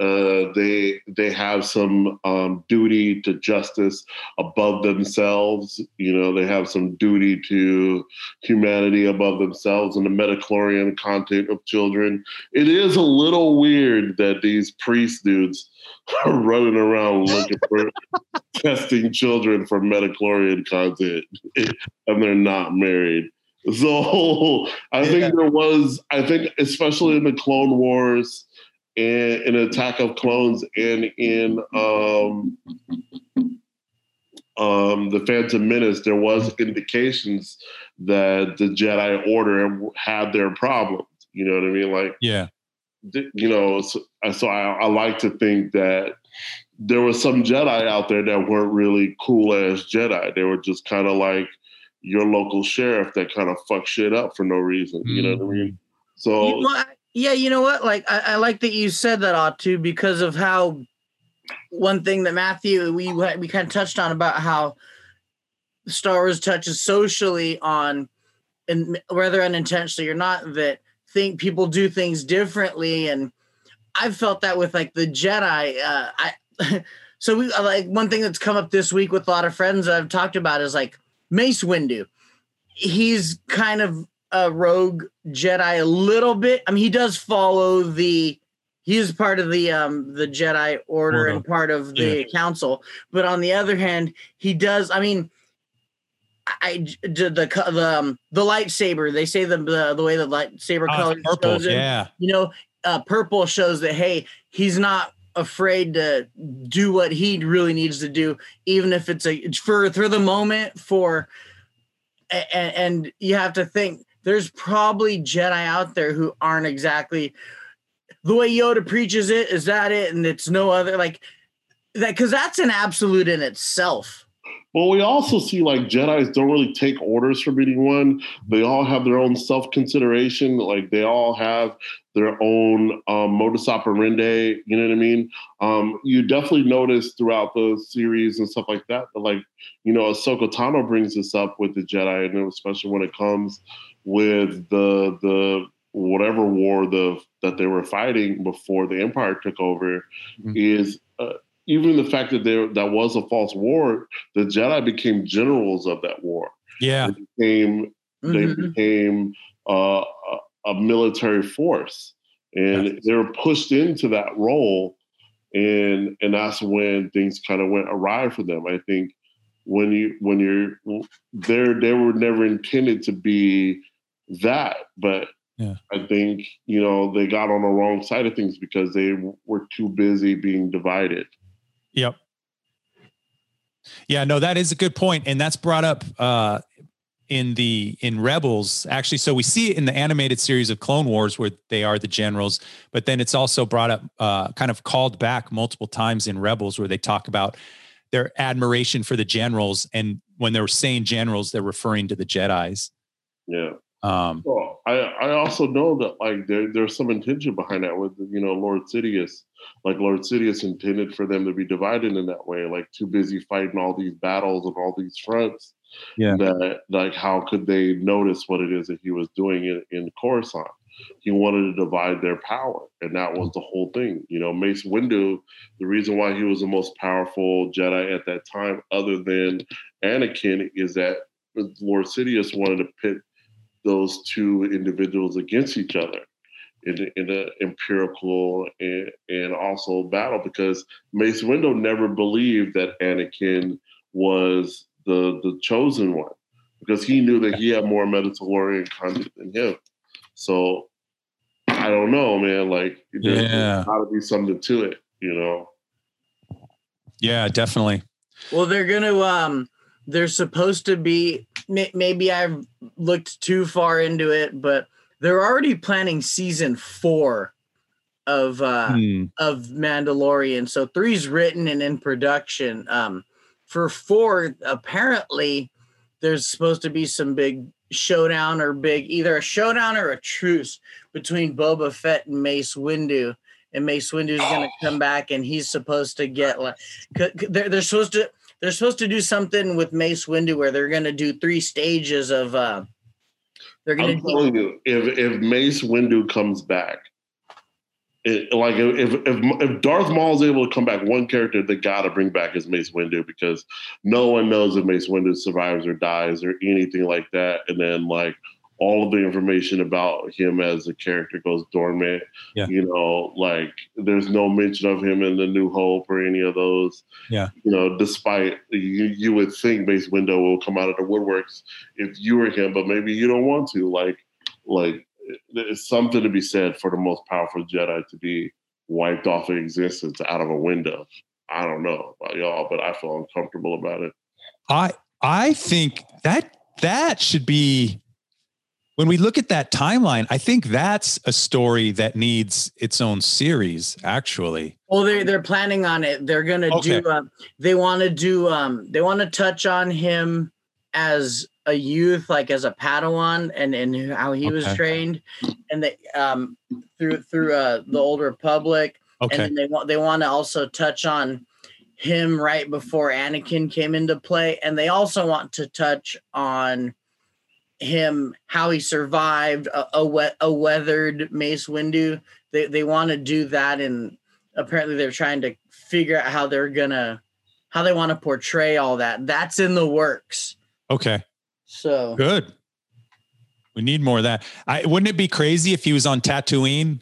uh they they have some um duty to justice above themselves. You know they have some duty to humanity above themselves and the midi-chlorian content of children. It is a little weird that these priest dudes are running around looking for testing children for midi-chlorian content and they're not married so i Yeah. think there was i think especially in the clone wars and in attack of clones and in um um, the Phantom Menace, there was indications that the Jedi Order had their problems. You know what I mean? Like, Yeah. you know, so, so I, I like to think that there was some Jedi out there that weren't really cool as Jedi. They were just kind of like your local sheriff that kind of fuck shit up for no reason. You know what I mean? So You know, I- yeah, you know what? Like, I, I like that you said that, Ato, because of how one thing that Matthew we we kind of touched on about how Star Wars touches socially on and whether unintentionally or not, that think people do things differently. And I've felt that with like the Jedi. Uh, I so we like one thing that's come up this week with a lot of friends I've talked about is like Mace Windu. He's kind of a rogue Jedi a little bit. I mean, he does follow the he is part of the um the Jedi Order and part of the yeah. Council, but on the other hand, he does. I mean, I the the um, the lightsaber. They say the the, the way the lightsaber oh, color purple, yeah. You know, uh, purple shows that hey, he's not afraid to do what he really needs to do, even if it's a for for the moment. For and, and you have to think there's probably Jedi out there who aren't exactly the way Yoda preaches it. Is that it? And it's no other like that because that's an absolute in itself. Well, we also see like Jedi's don't really take orders from anyone. They all have their own self consideration. Like they all have their own um, modus operandi. You know what I mean? Um, you definitely notice throughout the series and stuff like that. But like you know, Ahsoka Tano brings this up with the Jedi, and especially when it comes with the the whatever war the that they were fighting before the Empire took over, mm-hmm. is. Uh, even the fact that there that was a false war, the Jedi became generals of that war. Yeah, they became mm-hmm. they became uh, a, a, military force, and yes. they were pushed into that role, and and that's when things kind of went awry for them. I think when you when you're there, they were never intended to be that, but yeah. I think you know they got on the wrong side of things because they were too busy being divided. Yep. Yeah, no, that is a good point, and that's brought up uh, in the in Rebels actually. So we see it in the animated series of Clone Wars where they are the generals, but then it's also brought up, uh, kind of called back multiple times in Rebels where they talk about their admiration for the generals, and when they're saying generals, they're referring to the Jedi's. Yeah. Um, well, I I also know that like there there's some intention behind that with you know Lord Sidious, like Lord Sidious intended for them to be divided in that way, like too busy fighting all these battles and all these fronts. Yeah. That like how could they notice what it is that he was doing in, in Coruscant? He wanted to divide their power, and that was the whole thing. You know, Mace Windu, the reason why he was the most powerful Jedi at that time, other than Anakin, is that Lord Sidious wanted to pit those two individuals against each other in, in an empirical and, and also battle because Mace Windu never believed that Anakin was the the chosen one because he knew that he had more Mandalorian content than him. So I don't know, man. Like there's yeah. got to be something to it, you know. Yeah, definitely. Well, they're gonna um they're supposed to be maybe I've looked too far into it, but they're already planning season four of uh hmm. of Mandalorian. So three's written and in production. Um for four, apparently there's supposed to be some big showdown or big either a showdown or a truce between Boba Fett and Mace Windu. And Mace Windu is going to come back, and he's supposed to get like they're, they're supposed to they're supposed to do something with Mace Windu where they're going to do three stages of. uh They're going to. telling you, if if Mace Windu comes back, it, like if, if if Darth Maul is able to come back, one character they got to bring back is Mace Windu because no one knows if Mace Windu survives or dies or anything like that. And then like all of the information about him as a character goes dormant. Yeah. You know, like there's no mention of him in the New Hope or any of those. Yeah. You know, despite you, you would think Mace Windu will come out of the woodworks if you were him, but maybe you don't want to. Like, like there's something to be said for the most powerful Jedi to be wiped off of existence out of a window. I don't know about y'all, but I feel uncomfortable about it. I I think that that should be when we look at that timeline, I think that's a story that needs its own series, actually. Well, they're they're planning on it. They're gonna okay. do. Um, they want to do. Um, they want to touch on him as a youth, like as a Padawan, and and how he okay. was trained, and they um through through uh, the Old Republic. Okay. And they want they want to also touch on him right before Anakin came into play, and they also want to touch on him how he survived a, a, we- a weathered Mace Windu. They they want to do that, and apparently they're trying to figure out how they're gonna how they want to portray all that. That's in the works. Okay. So Good. We need more of that. I wouldn't it be crazy if he was on Tatooine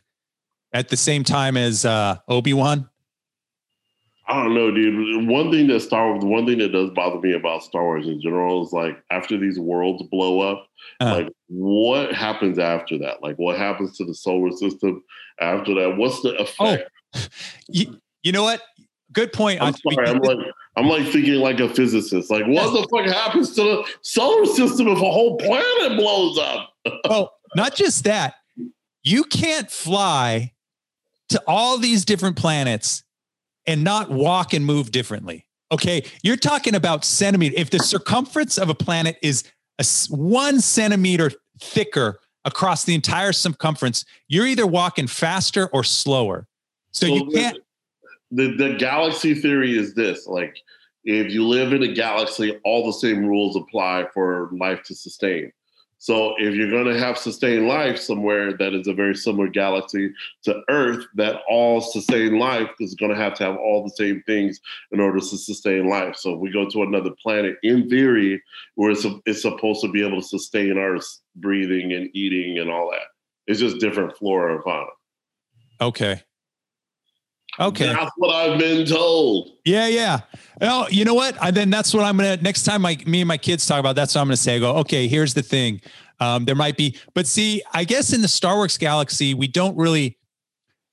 at the same time as uh Obi Wan? I don't know, dude. One thing that Star Wars, one thing that does bother me about Star Wars in general is like after these worlds blow up, Uh. like what happens after that? Like what happens to the solar system after that? What's the effect? You, you know what? Good point. I'm sorry, I'm like I'm like thinking like a physicist. Like what the fuck happens to the solar system if a whole planet blows up? well, not just that. You can't fly to all these different planets and not walk and move differently. Okay. You're talking about centimeter. If the circumference of a planet is a one centimeter thicker across the entire circumference, you're either walking faster or slower. So you can't. The the galaxy theory is this: like, if you live in a galaxy, all the same rules apply for life to sustain. So, if you're going to have sustained life somewhere that is a very similar galaxy to Earth, that all sustained life is going to have to have all the same things in order to sustain life. So, if we go to another planet, in theory, where it's, it's supposed to be able to sustain our breathing and eating and all that, it's just different flora and fauna. Okay. Okay. That's what I've been told. Yeah, yeah. Well, you know what? I, then that's what I'm gonna next time. My me and my kids talk about. That's what I'm gonna say. I go, okay. Here's the thing. Um, there might be, but see, I guess in the Star Wars galaxy, we don't really.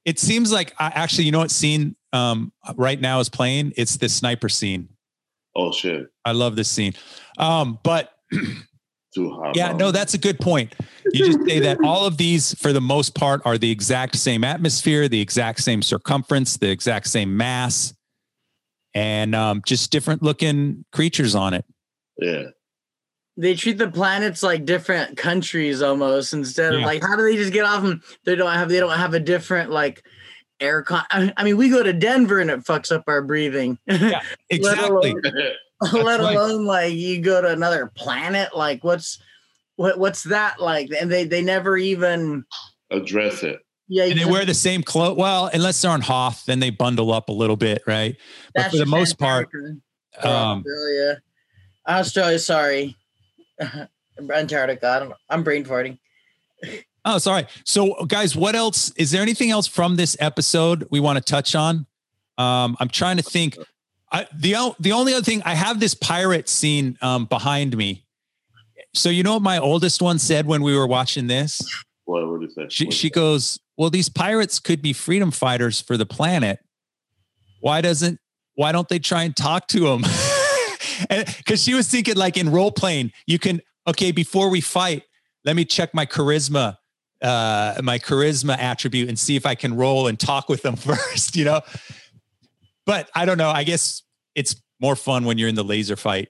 It seems like I actually, you know what scene um, right now is playing? It's the sniper scene. Oh shit. I love this scene. Um, but Too hot. yeah, no, that's a good point. You just say that all of these, for the most part, are the exact same atmosphere, the exact same circumference, the exact same mass, and um, just different looking creatures on it. Yeah. they treat the planets like different countries almost instead of Yeah. like how do they just get off them? They don't have they don't have a different like air con. I, I mean, we go to Denver and it fucks up our breathing. Yeah, Exactly. alone- let right. alone like you go to another planet like what's what what's that like and they they never even Address it. yeah And they wear the same clothes. Well, unless they're on Hoth, then they bundle up a little bit, right? But for the most part, um, australia australia sorry antarctica i don't know i'm brain farting Oh, sorry. So, guys, what else? Is there anything else from this episode we want to touch on? Um, I'm trying to think. I, the o- the only other thing I have this pirate scene um, behind me. So you know what my oldest one said when we were watching this? What would you say? She she goes, "Well, these pirates could be freedom fighters for the planet. Why doesn't why don't they try and talk to them?" Because she was thinking, like in role playing, you can okay before we fight, let me check my charisma, uh, my charisma attribute, and see if I can roll and talk with them first. You know, but I don't know. I guess it's more fun when you're in the laser fight.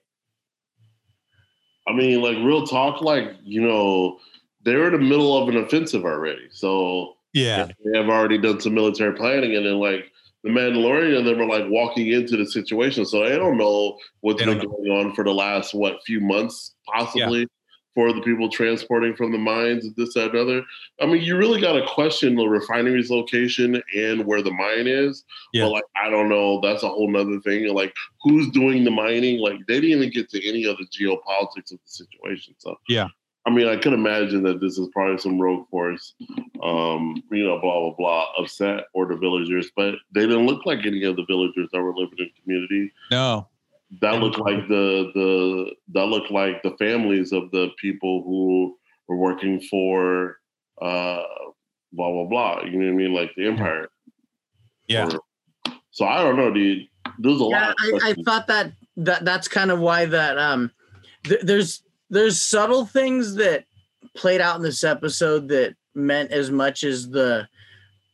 I mean, like real talk, like, you know, they're in the middle of an offensive already. So Yeah, they have already done some military planning and then like the Mandalorian and them are like walking into the situation. So they don't know what's They been going on for the last what few months, possibly. For the people transporting from the mines, and this, that, and other. I mean, you really got to question the refinery's location and where the mine is. Yeah. But like, I don't know. That's a whole nother thing. Like, who's doing the mining? Like, they didn't even get to any of the geopolitics of the situation. So Yeah. I mean, I could imagine that this is probably some rogue force, um, you know, blah blah blah, upset or the villagers, but they didn't look like any of the villagers that were living in the community. no, That looked like the the that looked like the families of the people who were working for uh, blah blah blah. You know what I mean? Like the empire. yeah, Or- so I don't know, dude. There's a yeah lot. I, I thought that that that's kind of why that um th- there's there's subtle things that played out in this episode that meant as much as the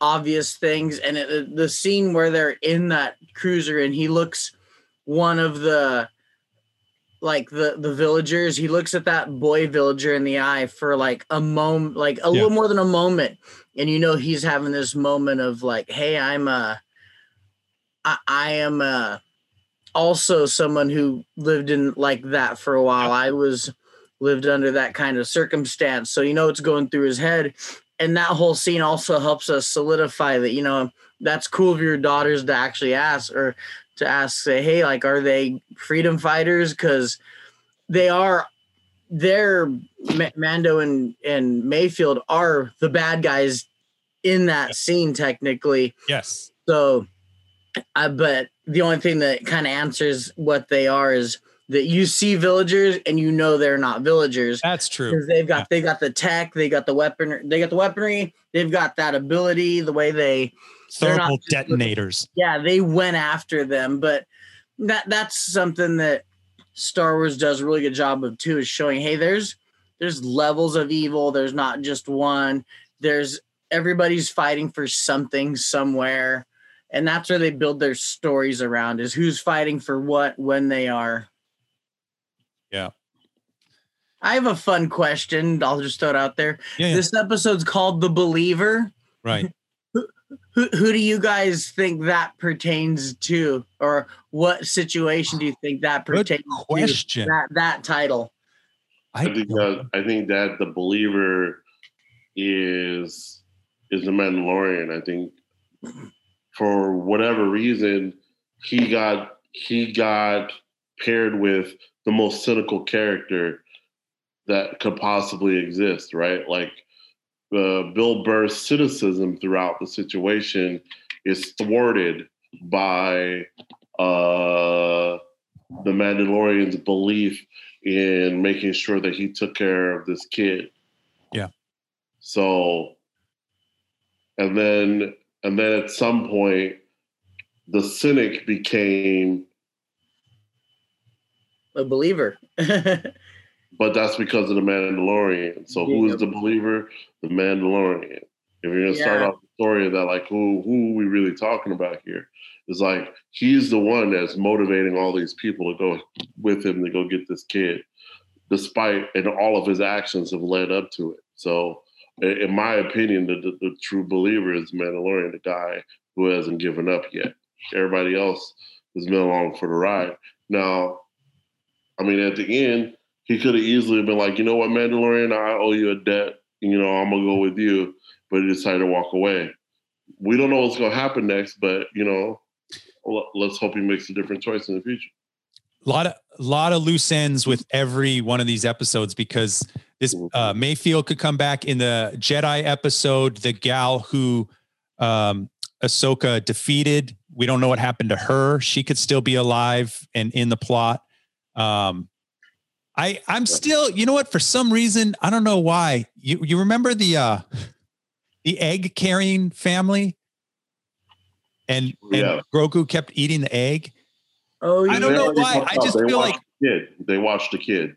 obvious things and it, the scene where they're in that cruiser and he looks one of the like the the villagers. He looks at that boy villager in the eye for like a moment like a little more than a moment. And you know he's having this moment of like hey i'm uh i, I am uh also someone who lived in like that for a while. I was lived under that kind of circumstance. So you know it's going through his head. And that whole scene also helps us solidify that, you know, that's cool of your daughters to actually ask or to ask, say, hey, like, are they freedom fighters? Because they are, they're Mando and, and Mayfield are the bad guys in that scene, technically. Yes. So, I but the only thing that kind of answers what they are is that you see villagers and you know they're not villagers. That's true. Because they've got Yeah. they got the tech, they got the weapon, they got the weaponry, they've got that ability, the way they Thermal detonators. yeah, they went after them. But that that's something that Star Wars does a really good job of too, is showing, hey, there's there's levels of evil. There's not just one. There's everybody's fighting for something somewhere. And that's where they build their stories around is who's fighting for what when they are. Yeah. I have a fun question. I'll just throw it out there. Yeah, yeah. This episode's called The Believer. right. Who, who do you guys think that pertains to? Or what situation do you think that Good pertains question. to? That that title. I think uh, that I think that the believer is is the Mandalorian. I think for whatever reason he got he got paired with the most cynical character that could possibly exist, right? Like uh, Bill Burr's cynicism throughout the situation is thwarted by uh, the Mandalorian's belief in making sure that he took care of this kid. Yeah. So, and then and then at some point, the cynic became, A believer. but that's because of the Mandalorian. So who is the believer? The Mandalorian. If you're gonna start off the story of that, like who who are we really talking about here? It's like he's the one that's motivating all these people to go with him to go get this kid, despite and all of his actions have led up to it. So, in my opinion, the, the, the true believer is Mandalorian, the guy who hasn't given up yet. Everybody else has been along for the ride. Now, I mean, at the end, he could have easily been like, you know what, Mandalorian, I owe you a debt. You know, I'm gonna go with you, but he decided to walk away. We don't know what's gonna happen next, but you know, let's hope he makes a different choice in the future. A lot of lot of loose ends with every one of these episodes because this uh, Mayfield could come back in the Jedi episode. The gal who um, Ahsoka defeated, we don't know what happened to her. She could still be alive and in the plot. Um, I I'm still, you know what? For some reason, I don't know why. You you remember the uh, the egg carrying family, and and Yeah. Grogu kept eating the egg. oh, yeah. I don't know They why. watched I just they feel like- the kid. They watched the kid.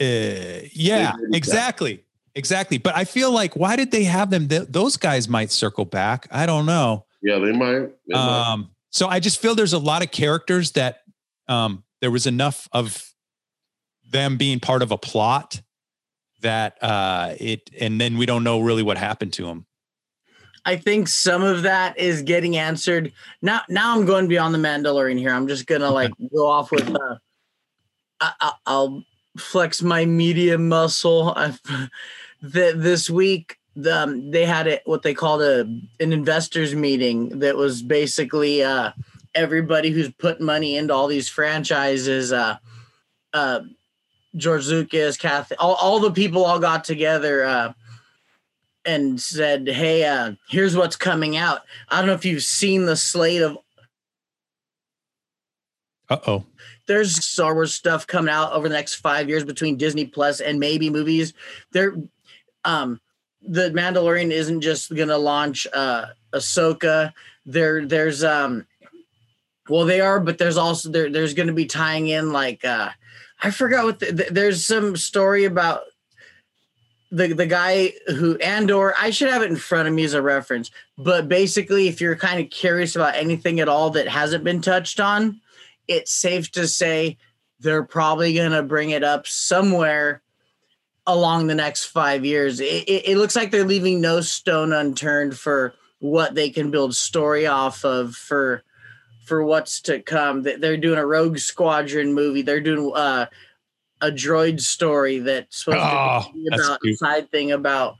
Uh, yeah, They did exactly, exactly. But I feel like why did they have them? Th- those guys might circle back. I don't know. Yeah, they might. They might. Um, so I just feel there's a lot of characters that um, there was enough of them being part of a plot that uh, it, and then we don't know really what happened to them. I think some of that is getting answered. Now, now I'm going beyond the Mandalorian here. I'm just gonna like go off with. Uh, I, I, I'll flex my media muscle. I've, that this week, the, um, they had it what they called a an investors meeting that was basically uh, everybody who's put money into all these franchises. Uh, uh, George Lucas, Kathy, all, all the people all got together. Uh, and said, "Hey, uh, here's what's coming out." I don't know if you've seen the slate of Uh oh. there's Star Wars stuff coming out over the next five years between Disney Plus and maybe movies. There, um, the Mandalorian isn't just gonna launch uh, Ahsoka. There, there's um, well, they are, but there's also there. There's gonna be tying in like uh, I forgot what the, th- there's some story about the the guy who Andor. I should have it in front of me as a reference. But basically, if you're kind of curious about anything at all that hasn't been touched on, it's safe to say they're probably going to bring it up somewhere along the next five years. It, it, it looks like they're leaving no stone unturned for what they can build story off of for for what's to come. They- They're doing a Rogue Squadron movie. They're doing uh, a droid story that's supposed Oh, to be about a side thing about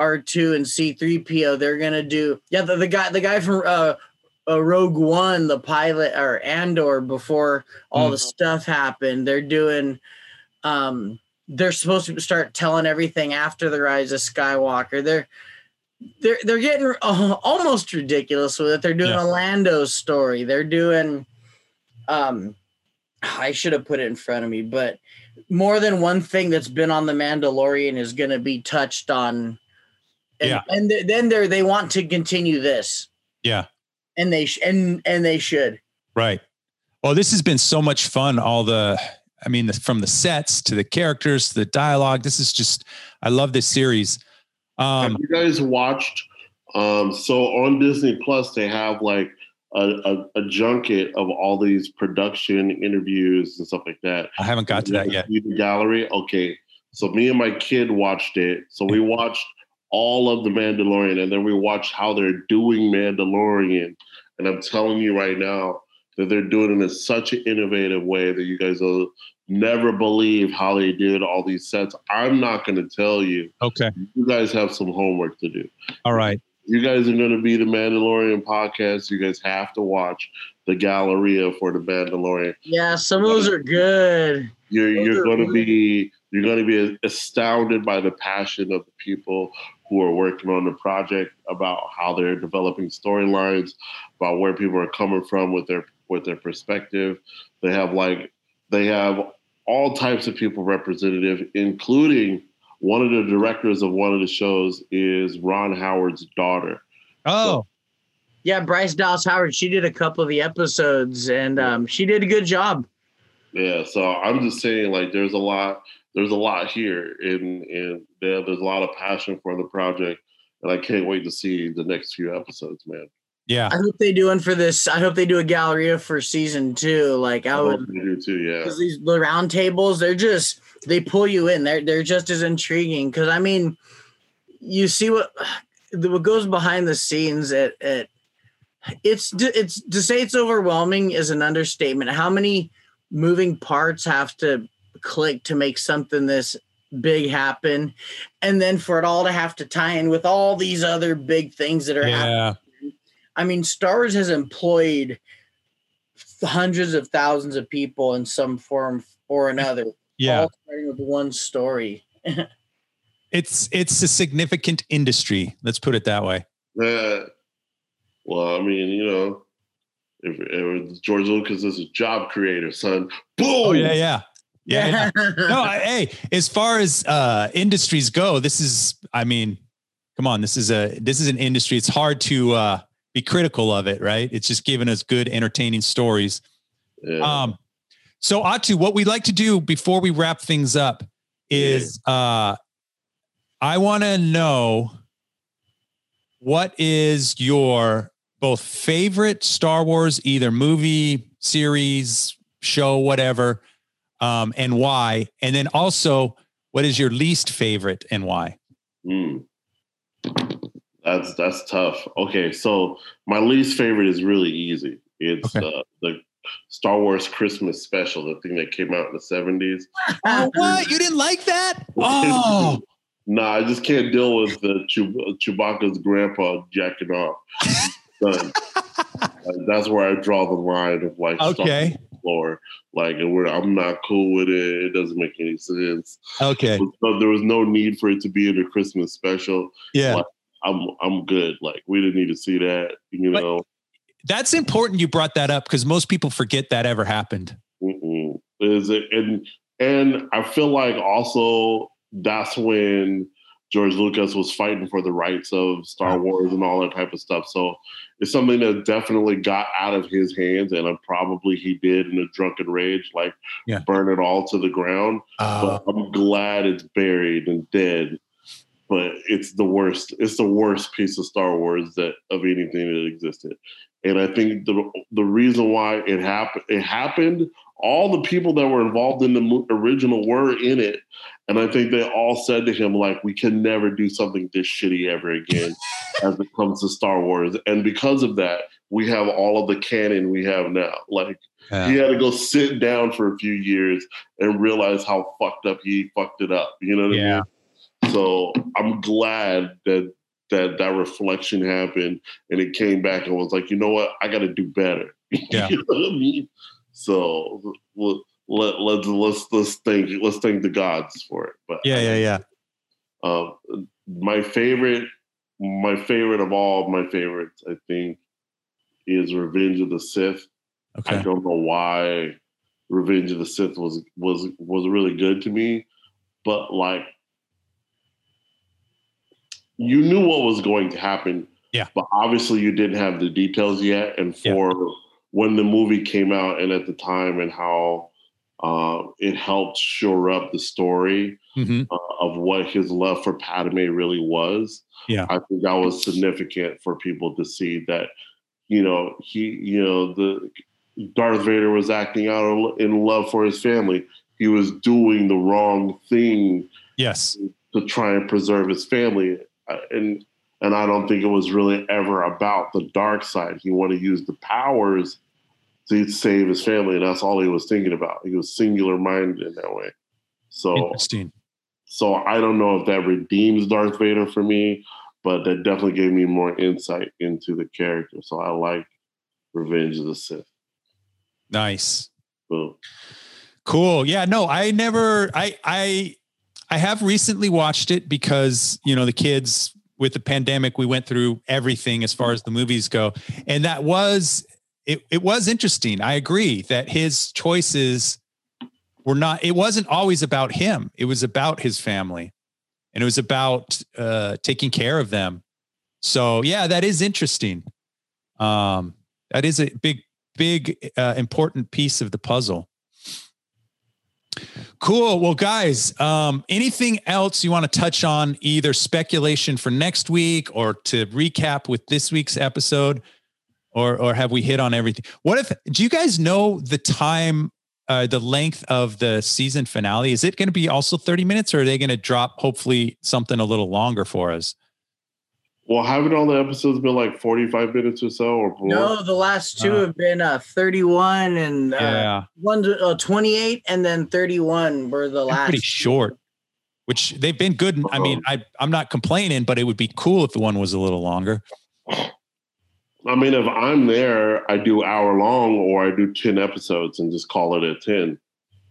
R2 and C3PO. They're gonna do yeah, the, the guy the guy from uh, uh Rogue One, the pilot or Andor before all Hmm. the stuff happened. They're doing um they're supposed to start telling everything after the rise of Skywalker. They're they're they're getting uh, almost ridiculous with it. They're doing Yeah. a Lando story. They're doing um I should have put it in front of me, but more than one thing that's been on the Mandalorian is going to be touched on. And, Yeah. and th- then they they want to continue this, Yeah. and they sh- and and they should. Right. Well, this has been so much fun. All the, I mean, the, from the sets to the characters to the dialogue. This is just, I love this series. Um, Have you guys watched? Um, so on Disney Plus, they have like a, a, a junket of all these production interviews and stuff like that. I haven't got to that yet. The gallery. Okay, so me and my kid watched it. So we watched all of the Mandalorian, and then we watched how they're doing Mandalorian. And I'm telling you right now that they're doing it in such an innovative way that you guys will never believe how they did all these sets. I'm not going to tell you. Okay. You guys have some homework to do All right. you guys are going to be the Mandalorian podcast. You guys have to watch the Galleria for the Mandalorian. Yeah, some of those are good. You're Those you're going to be you're going to be astounded by the passion of the people who are working on the project about how they're developing storylines, about where people are coming from with their with their perspective. They have like they have all types of people representative, including one of the directors of one of the shows is Ron Howard's daughter. Oh, Yeah, Bryce Dallas Howard. She did a couple of the episodes, and um, she did a good job. Yeah, so I'm just saying, like, there's a lot, there's a lot here, and and there, there's a lot of passion for the project, and I can't wait to see the next few episodes, man. Yeah. I hope they do one for this. I hope they do a Galleria for season two. Like I I would hope they do too. Yeah, because these the round tables they're just they pull you in they're they're just as intriguing because i mean you see what what goes behind the scenes at, at it's it's to say it's overwhelming is an understatement how many moving parts have to click to make something this big happen and then for it all to have to tie in with all these other big things that are happening Yeah. I mean, Star Wars has employed hundreds of thousands of people in some form or another. Yeah. all starting with one story. It's, it's a significant industry. Let's put it that way. yeah. Well, I mean, you know, if, if George Lucas is a job creator, son, boom. Oh yeah. Yeah. Yeah. yeah. no, I, hey, as far as uh, industries go, this is, I mean, come on, this is a, this is an industry. It's hard to uh, be critical of it, right? It's just giving us good, entertaining stories. Yeah. Um, so Ato, what we'd like to do before we wrap things up is, uh, I want to know what is your both favorite Star Wars, either movie, series, show, whatever, um, and why, and then also what is your least favorite and why? Hmm. That's that's tough. Okay, so my least favorite is really easy. It's Okay. uh, the Star Wars Christmas special, the thing that came out in the seventies. Oh, what you didn't like that? Oh, Nah, I just can't deal with the Chew- Chewbacca's grandpa jacking off. Uh, that's where I draw the line of like Star okay, Wars, like and where I'm not cool with it. It doesn't make any sense. okay, So there was no need for it to be in a Christmas special. yeah. I'm I'm good. Like we didn't need to see that. You But- know, That's important. You brought that up because most people forget that ever happened. Mm-mm. is it and and I feel like also that's when George Lucas was fighting for the rights of Star Wars and all that type of stuff. So it's something that definitely got out of his hands, and uh, probably he did in a drunken rage, like Yeah. burn it all to the ground. Uh, But I'm glad it's buried and dead. But it's the worst. It's the worst piece of Star Wars that of anything that existed. And I think the the reason why it happened it happened. All the people that were involved in the original were in it, and I think they all said to him like, "We can never do something this shitty ever again." as it comes to Star Wars, and because of that, we have all of the canon we have now. Like Yeah. he had to go sit down for a few years and realize how fucked up he fucked it up. You know what Yeah. I mean? So I'm glad that that that reflection happened and it came back and was like, you know what, I got to do better. Yeah. you know what I mean? So let, let, let's let's let's thank let's thank the gods for it. But Yeah, yeah, yeah. um, my favorite, my favorite of all my favorites, I think, is Revenge of the Sith. Okay. I don't know why Revenge of the Sith was was was really good to me, but like you knew what was going to happen. Yeah. But obviously you didn't have the details yet. And Yeah. for when the movie came out and at the time and how uh, it helped shore up the story hmm uh, of what his love for Padme really was. Yeah. I think that was significant for people to see that, you know, he, you know, the Darth Vader was acting out in love for his family. He was doing the wrong thing Yes. to try and preserve his family, and and I don't think it was really ever about the dark side. He wanted to use the powers to save his family, and that's all he was thinking about. He was singular minded in that way. So Interesting. so I don't know if that redeems Darth Vader for me, but that definitely gave me more insight into the character. So I like Revenge of the Sith. Nice. Boom. Cool. Yeah, no, I never I I I have recently watched it because, you know, the kids with the pandemic we went through everything as far as the movies go. And that was it it was interesting. I agree that his choices were not it wasn't always about him. It was about his family. And it was about uh taking care of them. So, yeah, that is interesting. Um that is a big big uh, important piece of the puzzle. Cool. Well, guys, um, anything else you want to touch on, either speculation for next week or to recap with this week's episode, or or have we hit on everything? What if do you guys know the time, uh, the length of the season finale? Is it going to be also 30 minutes or are they going to drop hopefully something a little longer for us? Well, haven't all the episodes been like 45 minutes or so or more? No, the last two Uh, have been uh, 31 and uh, yeah. one uh, 28 and then 31 were the They're last. pretty short, which they've been good. I mean, I, I'm not complaining, but it would be cool if the one was a little longer. I mean, if I'm there, I do hour long or I do 10 episodes and just call it a 10.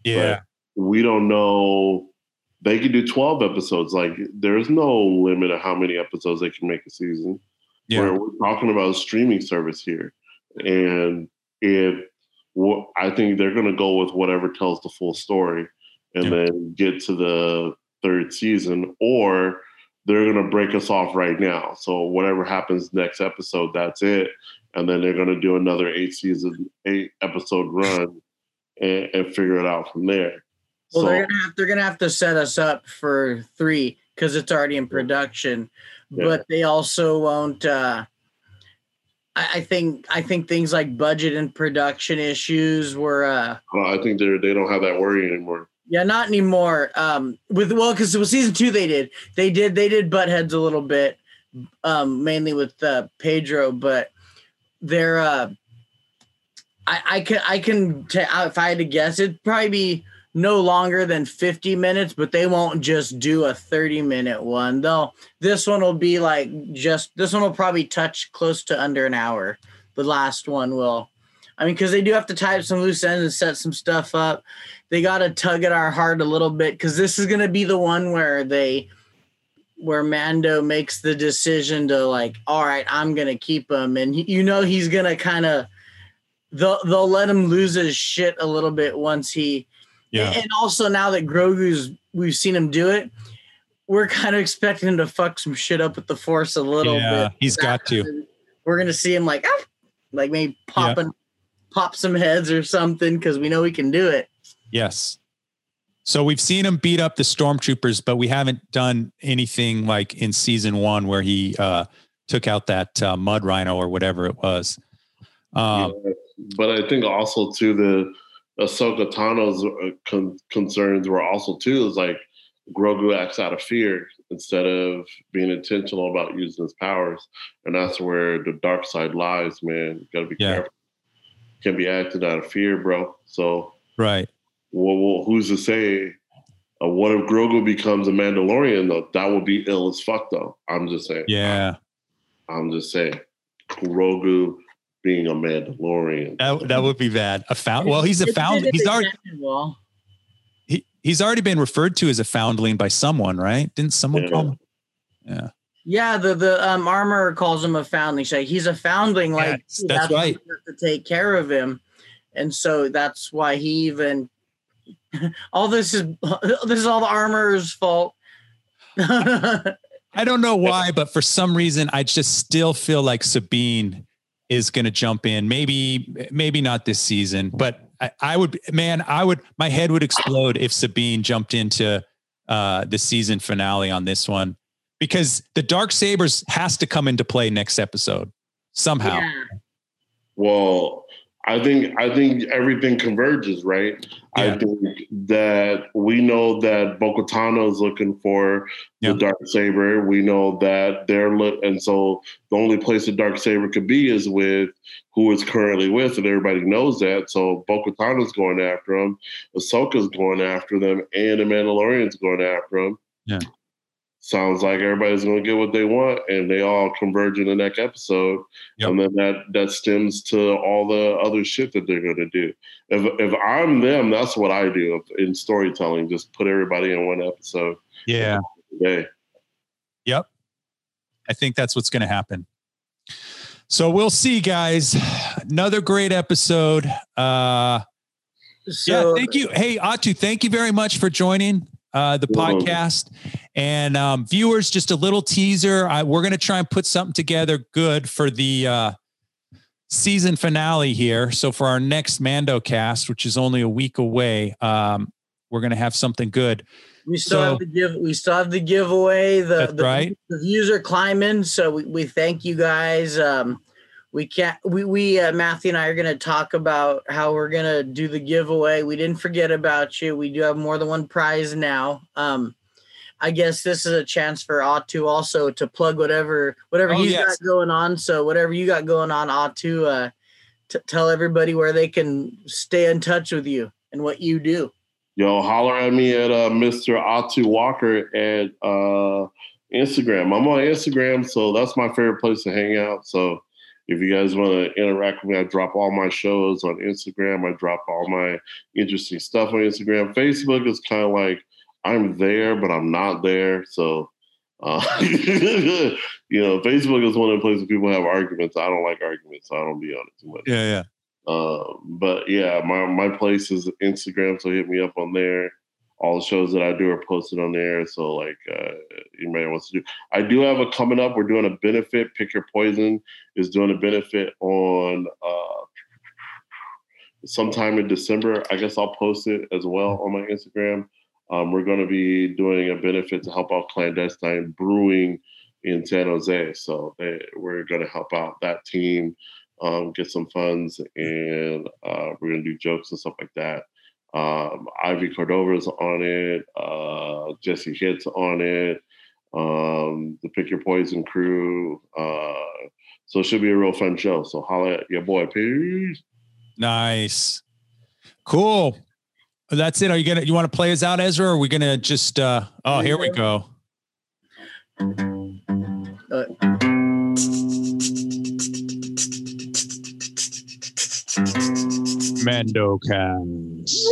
Yeah. We don't know. They can do 12 episodes. Like, there's no limit of how many episodes they can make a season. Yeah. We're, we're talking about a streaming service here. And if what I think they're going to go with whatever tells the full story and Yeah. then get to the third season, or they're going to break us off right now. So whatever happens next episode, that's it. And then they're going to do another eight season, eight episode run and, and figure it out from there. Well, so, they're gonna have they're gonna have to set us up for three because it's already in production. Yeah. But they also won't. Uh, I, I think I think things like budget and production issues were. Uh, well, I think they're, they don't have that worry anymore. yeah, not anymore. Um, with well, because with season two they did they did they did butt heads a little bit, um, mainly with uh, Pedro, but they're. Uh, I I can I can t- if I had to guess, it'd probably be no longer than 50 minutes, but they won't just do a 30 minute one. They'll this one will be like just this one will probably touch close to under an hour. The last one will. I mean, because they do have to tie up some loose ends and set some stuff up. They got to tug at our heart a little bit because this is going to be the one where they, where Mando makes the decision to like, all right, I'm going to keep him, and you know he's going to kind of, they'll they'll let him lose his shit a little bit once he, Yeah. and also now that Grogu's, we've seen him do it, we're kind of expecting him to fuck some shit up with the Force a little Yeah, bit. he's got to. We're gonna see him like, ah, like maybe popping, pop some heads or something because we know we can do it. Yes. So we've seen him beat up the stormtroopers, but we haven't done anything like in season one where he uh, took out that uh, mud rhino or whatever it was. Um, Yeah. But I think also to the Ahsoka Tano's uh, con- concerns were also too is like Grogu acts out of fear, instead of being intentional about using his powers. And that's where the dark side lies, man. You gotta be Yeah. careful. Can be acted out of fear, bro. So Right. well, well who's to say? Uh, what if Grogu becomes a Mandalorian though? That would be ill as fuck though. I'm just saying. Yeah. I'm just saying. Grogu being a Mandalorian. That, that would be bad. A found. Well, he's a They found. He's already. He, he's already been referred to as a foundling by someone, right? Didn't someone Yeah. call him? Yeah. Yeah, the the um, armor calls him a foundling. So he's a foundling. Like Yes, that's why right. to take care of him, and so that's why he even. all this is this is all the armor's fault. I don't know why, but for some reason, I just still feel like Sabine is going to jump in. Maybe, maybe not this season, but I, I would, man, I would, my head would explode if Sabine jumped into uh, the season finale on this one because the dark sabers has to come into play next episode somehow. Yeah. Well, I think I think everything converges, right? Yeah. I think that we know that Bo-Katan is looking for the dark saber. We know that they're look, and so the only place the dark saber could be is with who it's currently with, and everybody knows that. So Bo-Katan is going after him, Ahsoka's going after them, and the Mandalorian's going after him. Yeah. Sounds like everybody's going to get what they want, and they all converge in the next episode, Yep. and then that that stems to all the other shit that they're going to do. If if I'm them, that's what I do in storytelling. Just put everybody in one episode. Yeah. Today. Yep. I think that's what's going to happen. So we'll see, guys. Another great episode. Uh, So yeah, thank you. Hey, Ato, thank you very much for joining uh, the You're podcast. And um, viewers, just a little teaser. I, we're going to try and put something together good for the uh, season finale here. So for our next Mando cast, which is only a week away, um, we're going to have something good. we still so- have the give. We still have the giveaway. The That's the, right. the views are climbing. So we, we thank you guys. Um, we can't. We we uh, Matthew and I are going to talk about how we're going to do the giveaway. We didn't forget about you. We do have more than one prize now. Um, I guess this is a chance for Ato also to plug whatever whatever Oh, he's yes. got going on. So whatever you got going on, Ato, uh, t- tell everybody where they can stay in touch with you and what you do. Yo, holler at me at uh, Mr. Ato Walker at uh, Instagram. I'm on Instagram, so that's my favorite place to hang out. So if you guys want to interact with me, I drop all my shows on Instagram. I drop all my interesting stuff on Instagram. Facebook is kind of like I'm there, but I'm not there. So, uh, you know, Facebook is one of the places people have arguments. I don't like arguments, so I don't be on it too much. Yeah, yeah. Uh, but yeah, my my place is Instagram, so hit me up on there. All the shows that I do are posted on there. So like, uh, you may want to do. I do have a coming up. We're doing a benefit. Pick Your Poison is doing a benefit on uh, sometime in December. I guess I'll post it as well on my Instagram. Um, we're going to be doing a benefit to help out clandestine brewing in San Jose. So they, we're going to help out that team um, get some funds, and uh, we're gonna do jokes and stuff like that. Um, Ivy Cordova's on it, uh, Jesse Hit's on it, um, the Pick Your Poison crew. Uh, so it should be a real fun show. So holla at your boy. Peace. Nice. Cool. That's it. Are you gonna you want to play us out, Ezra? Or are we gonna just uh oh here we go. Mando cast.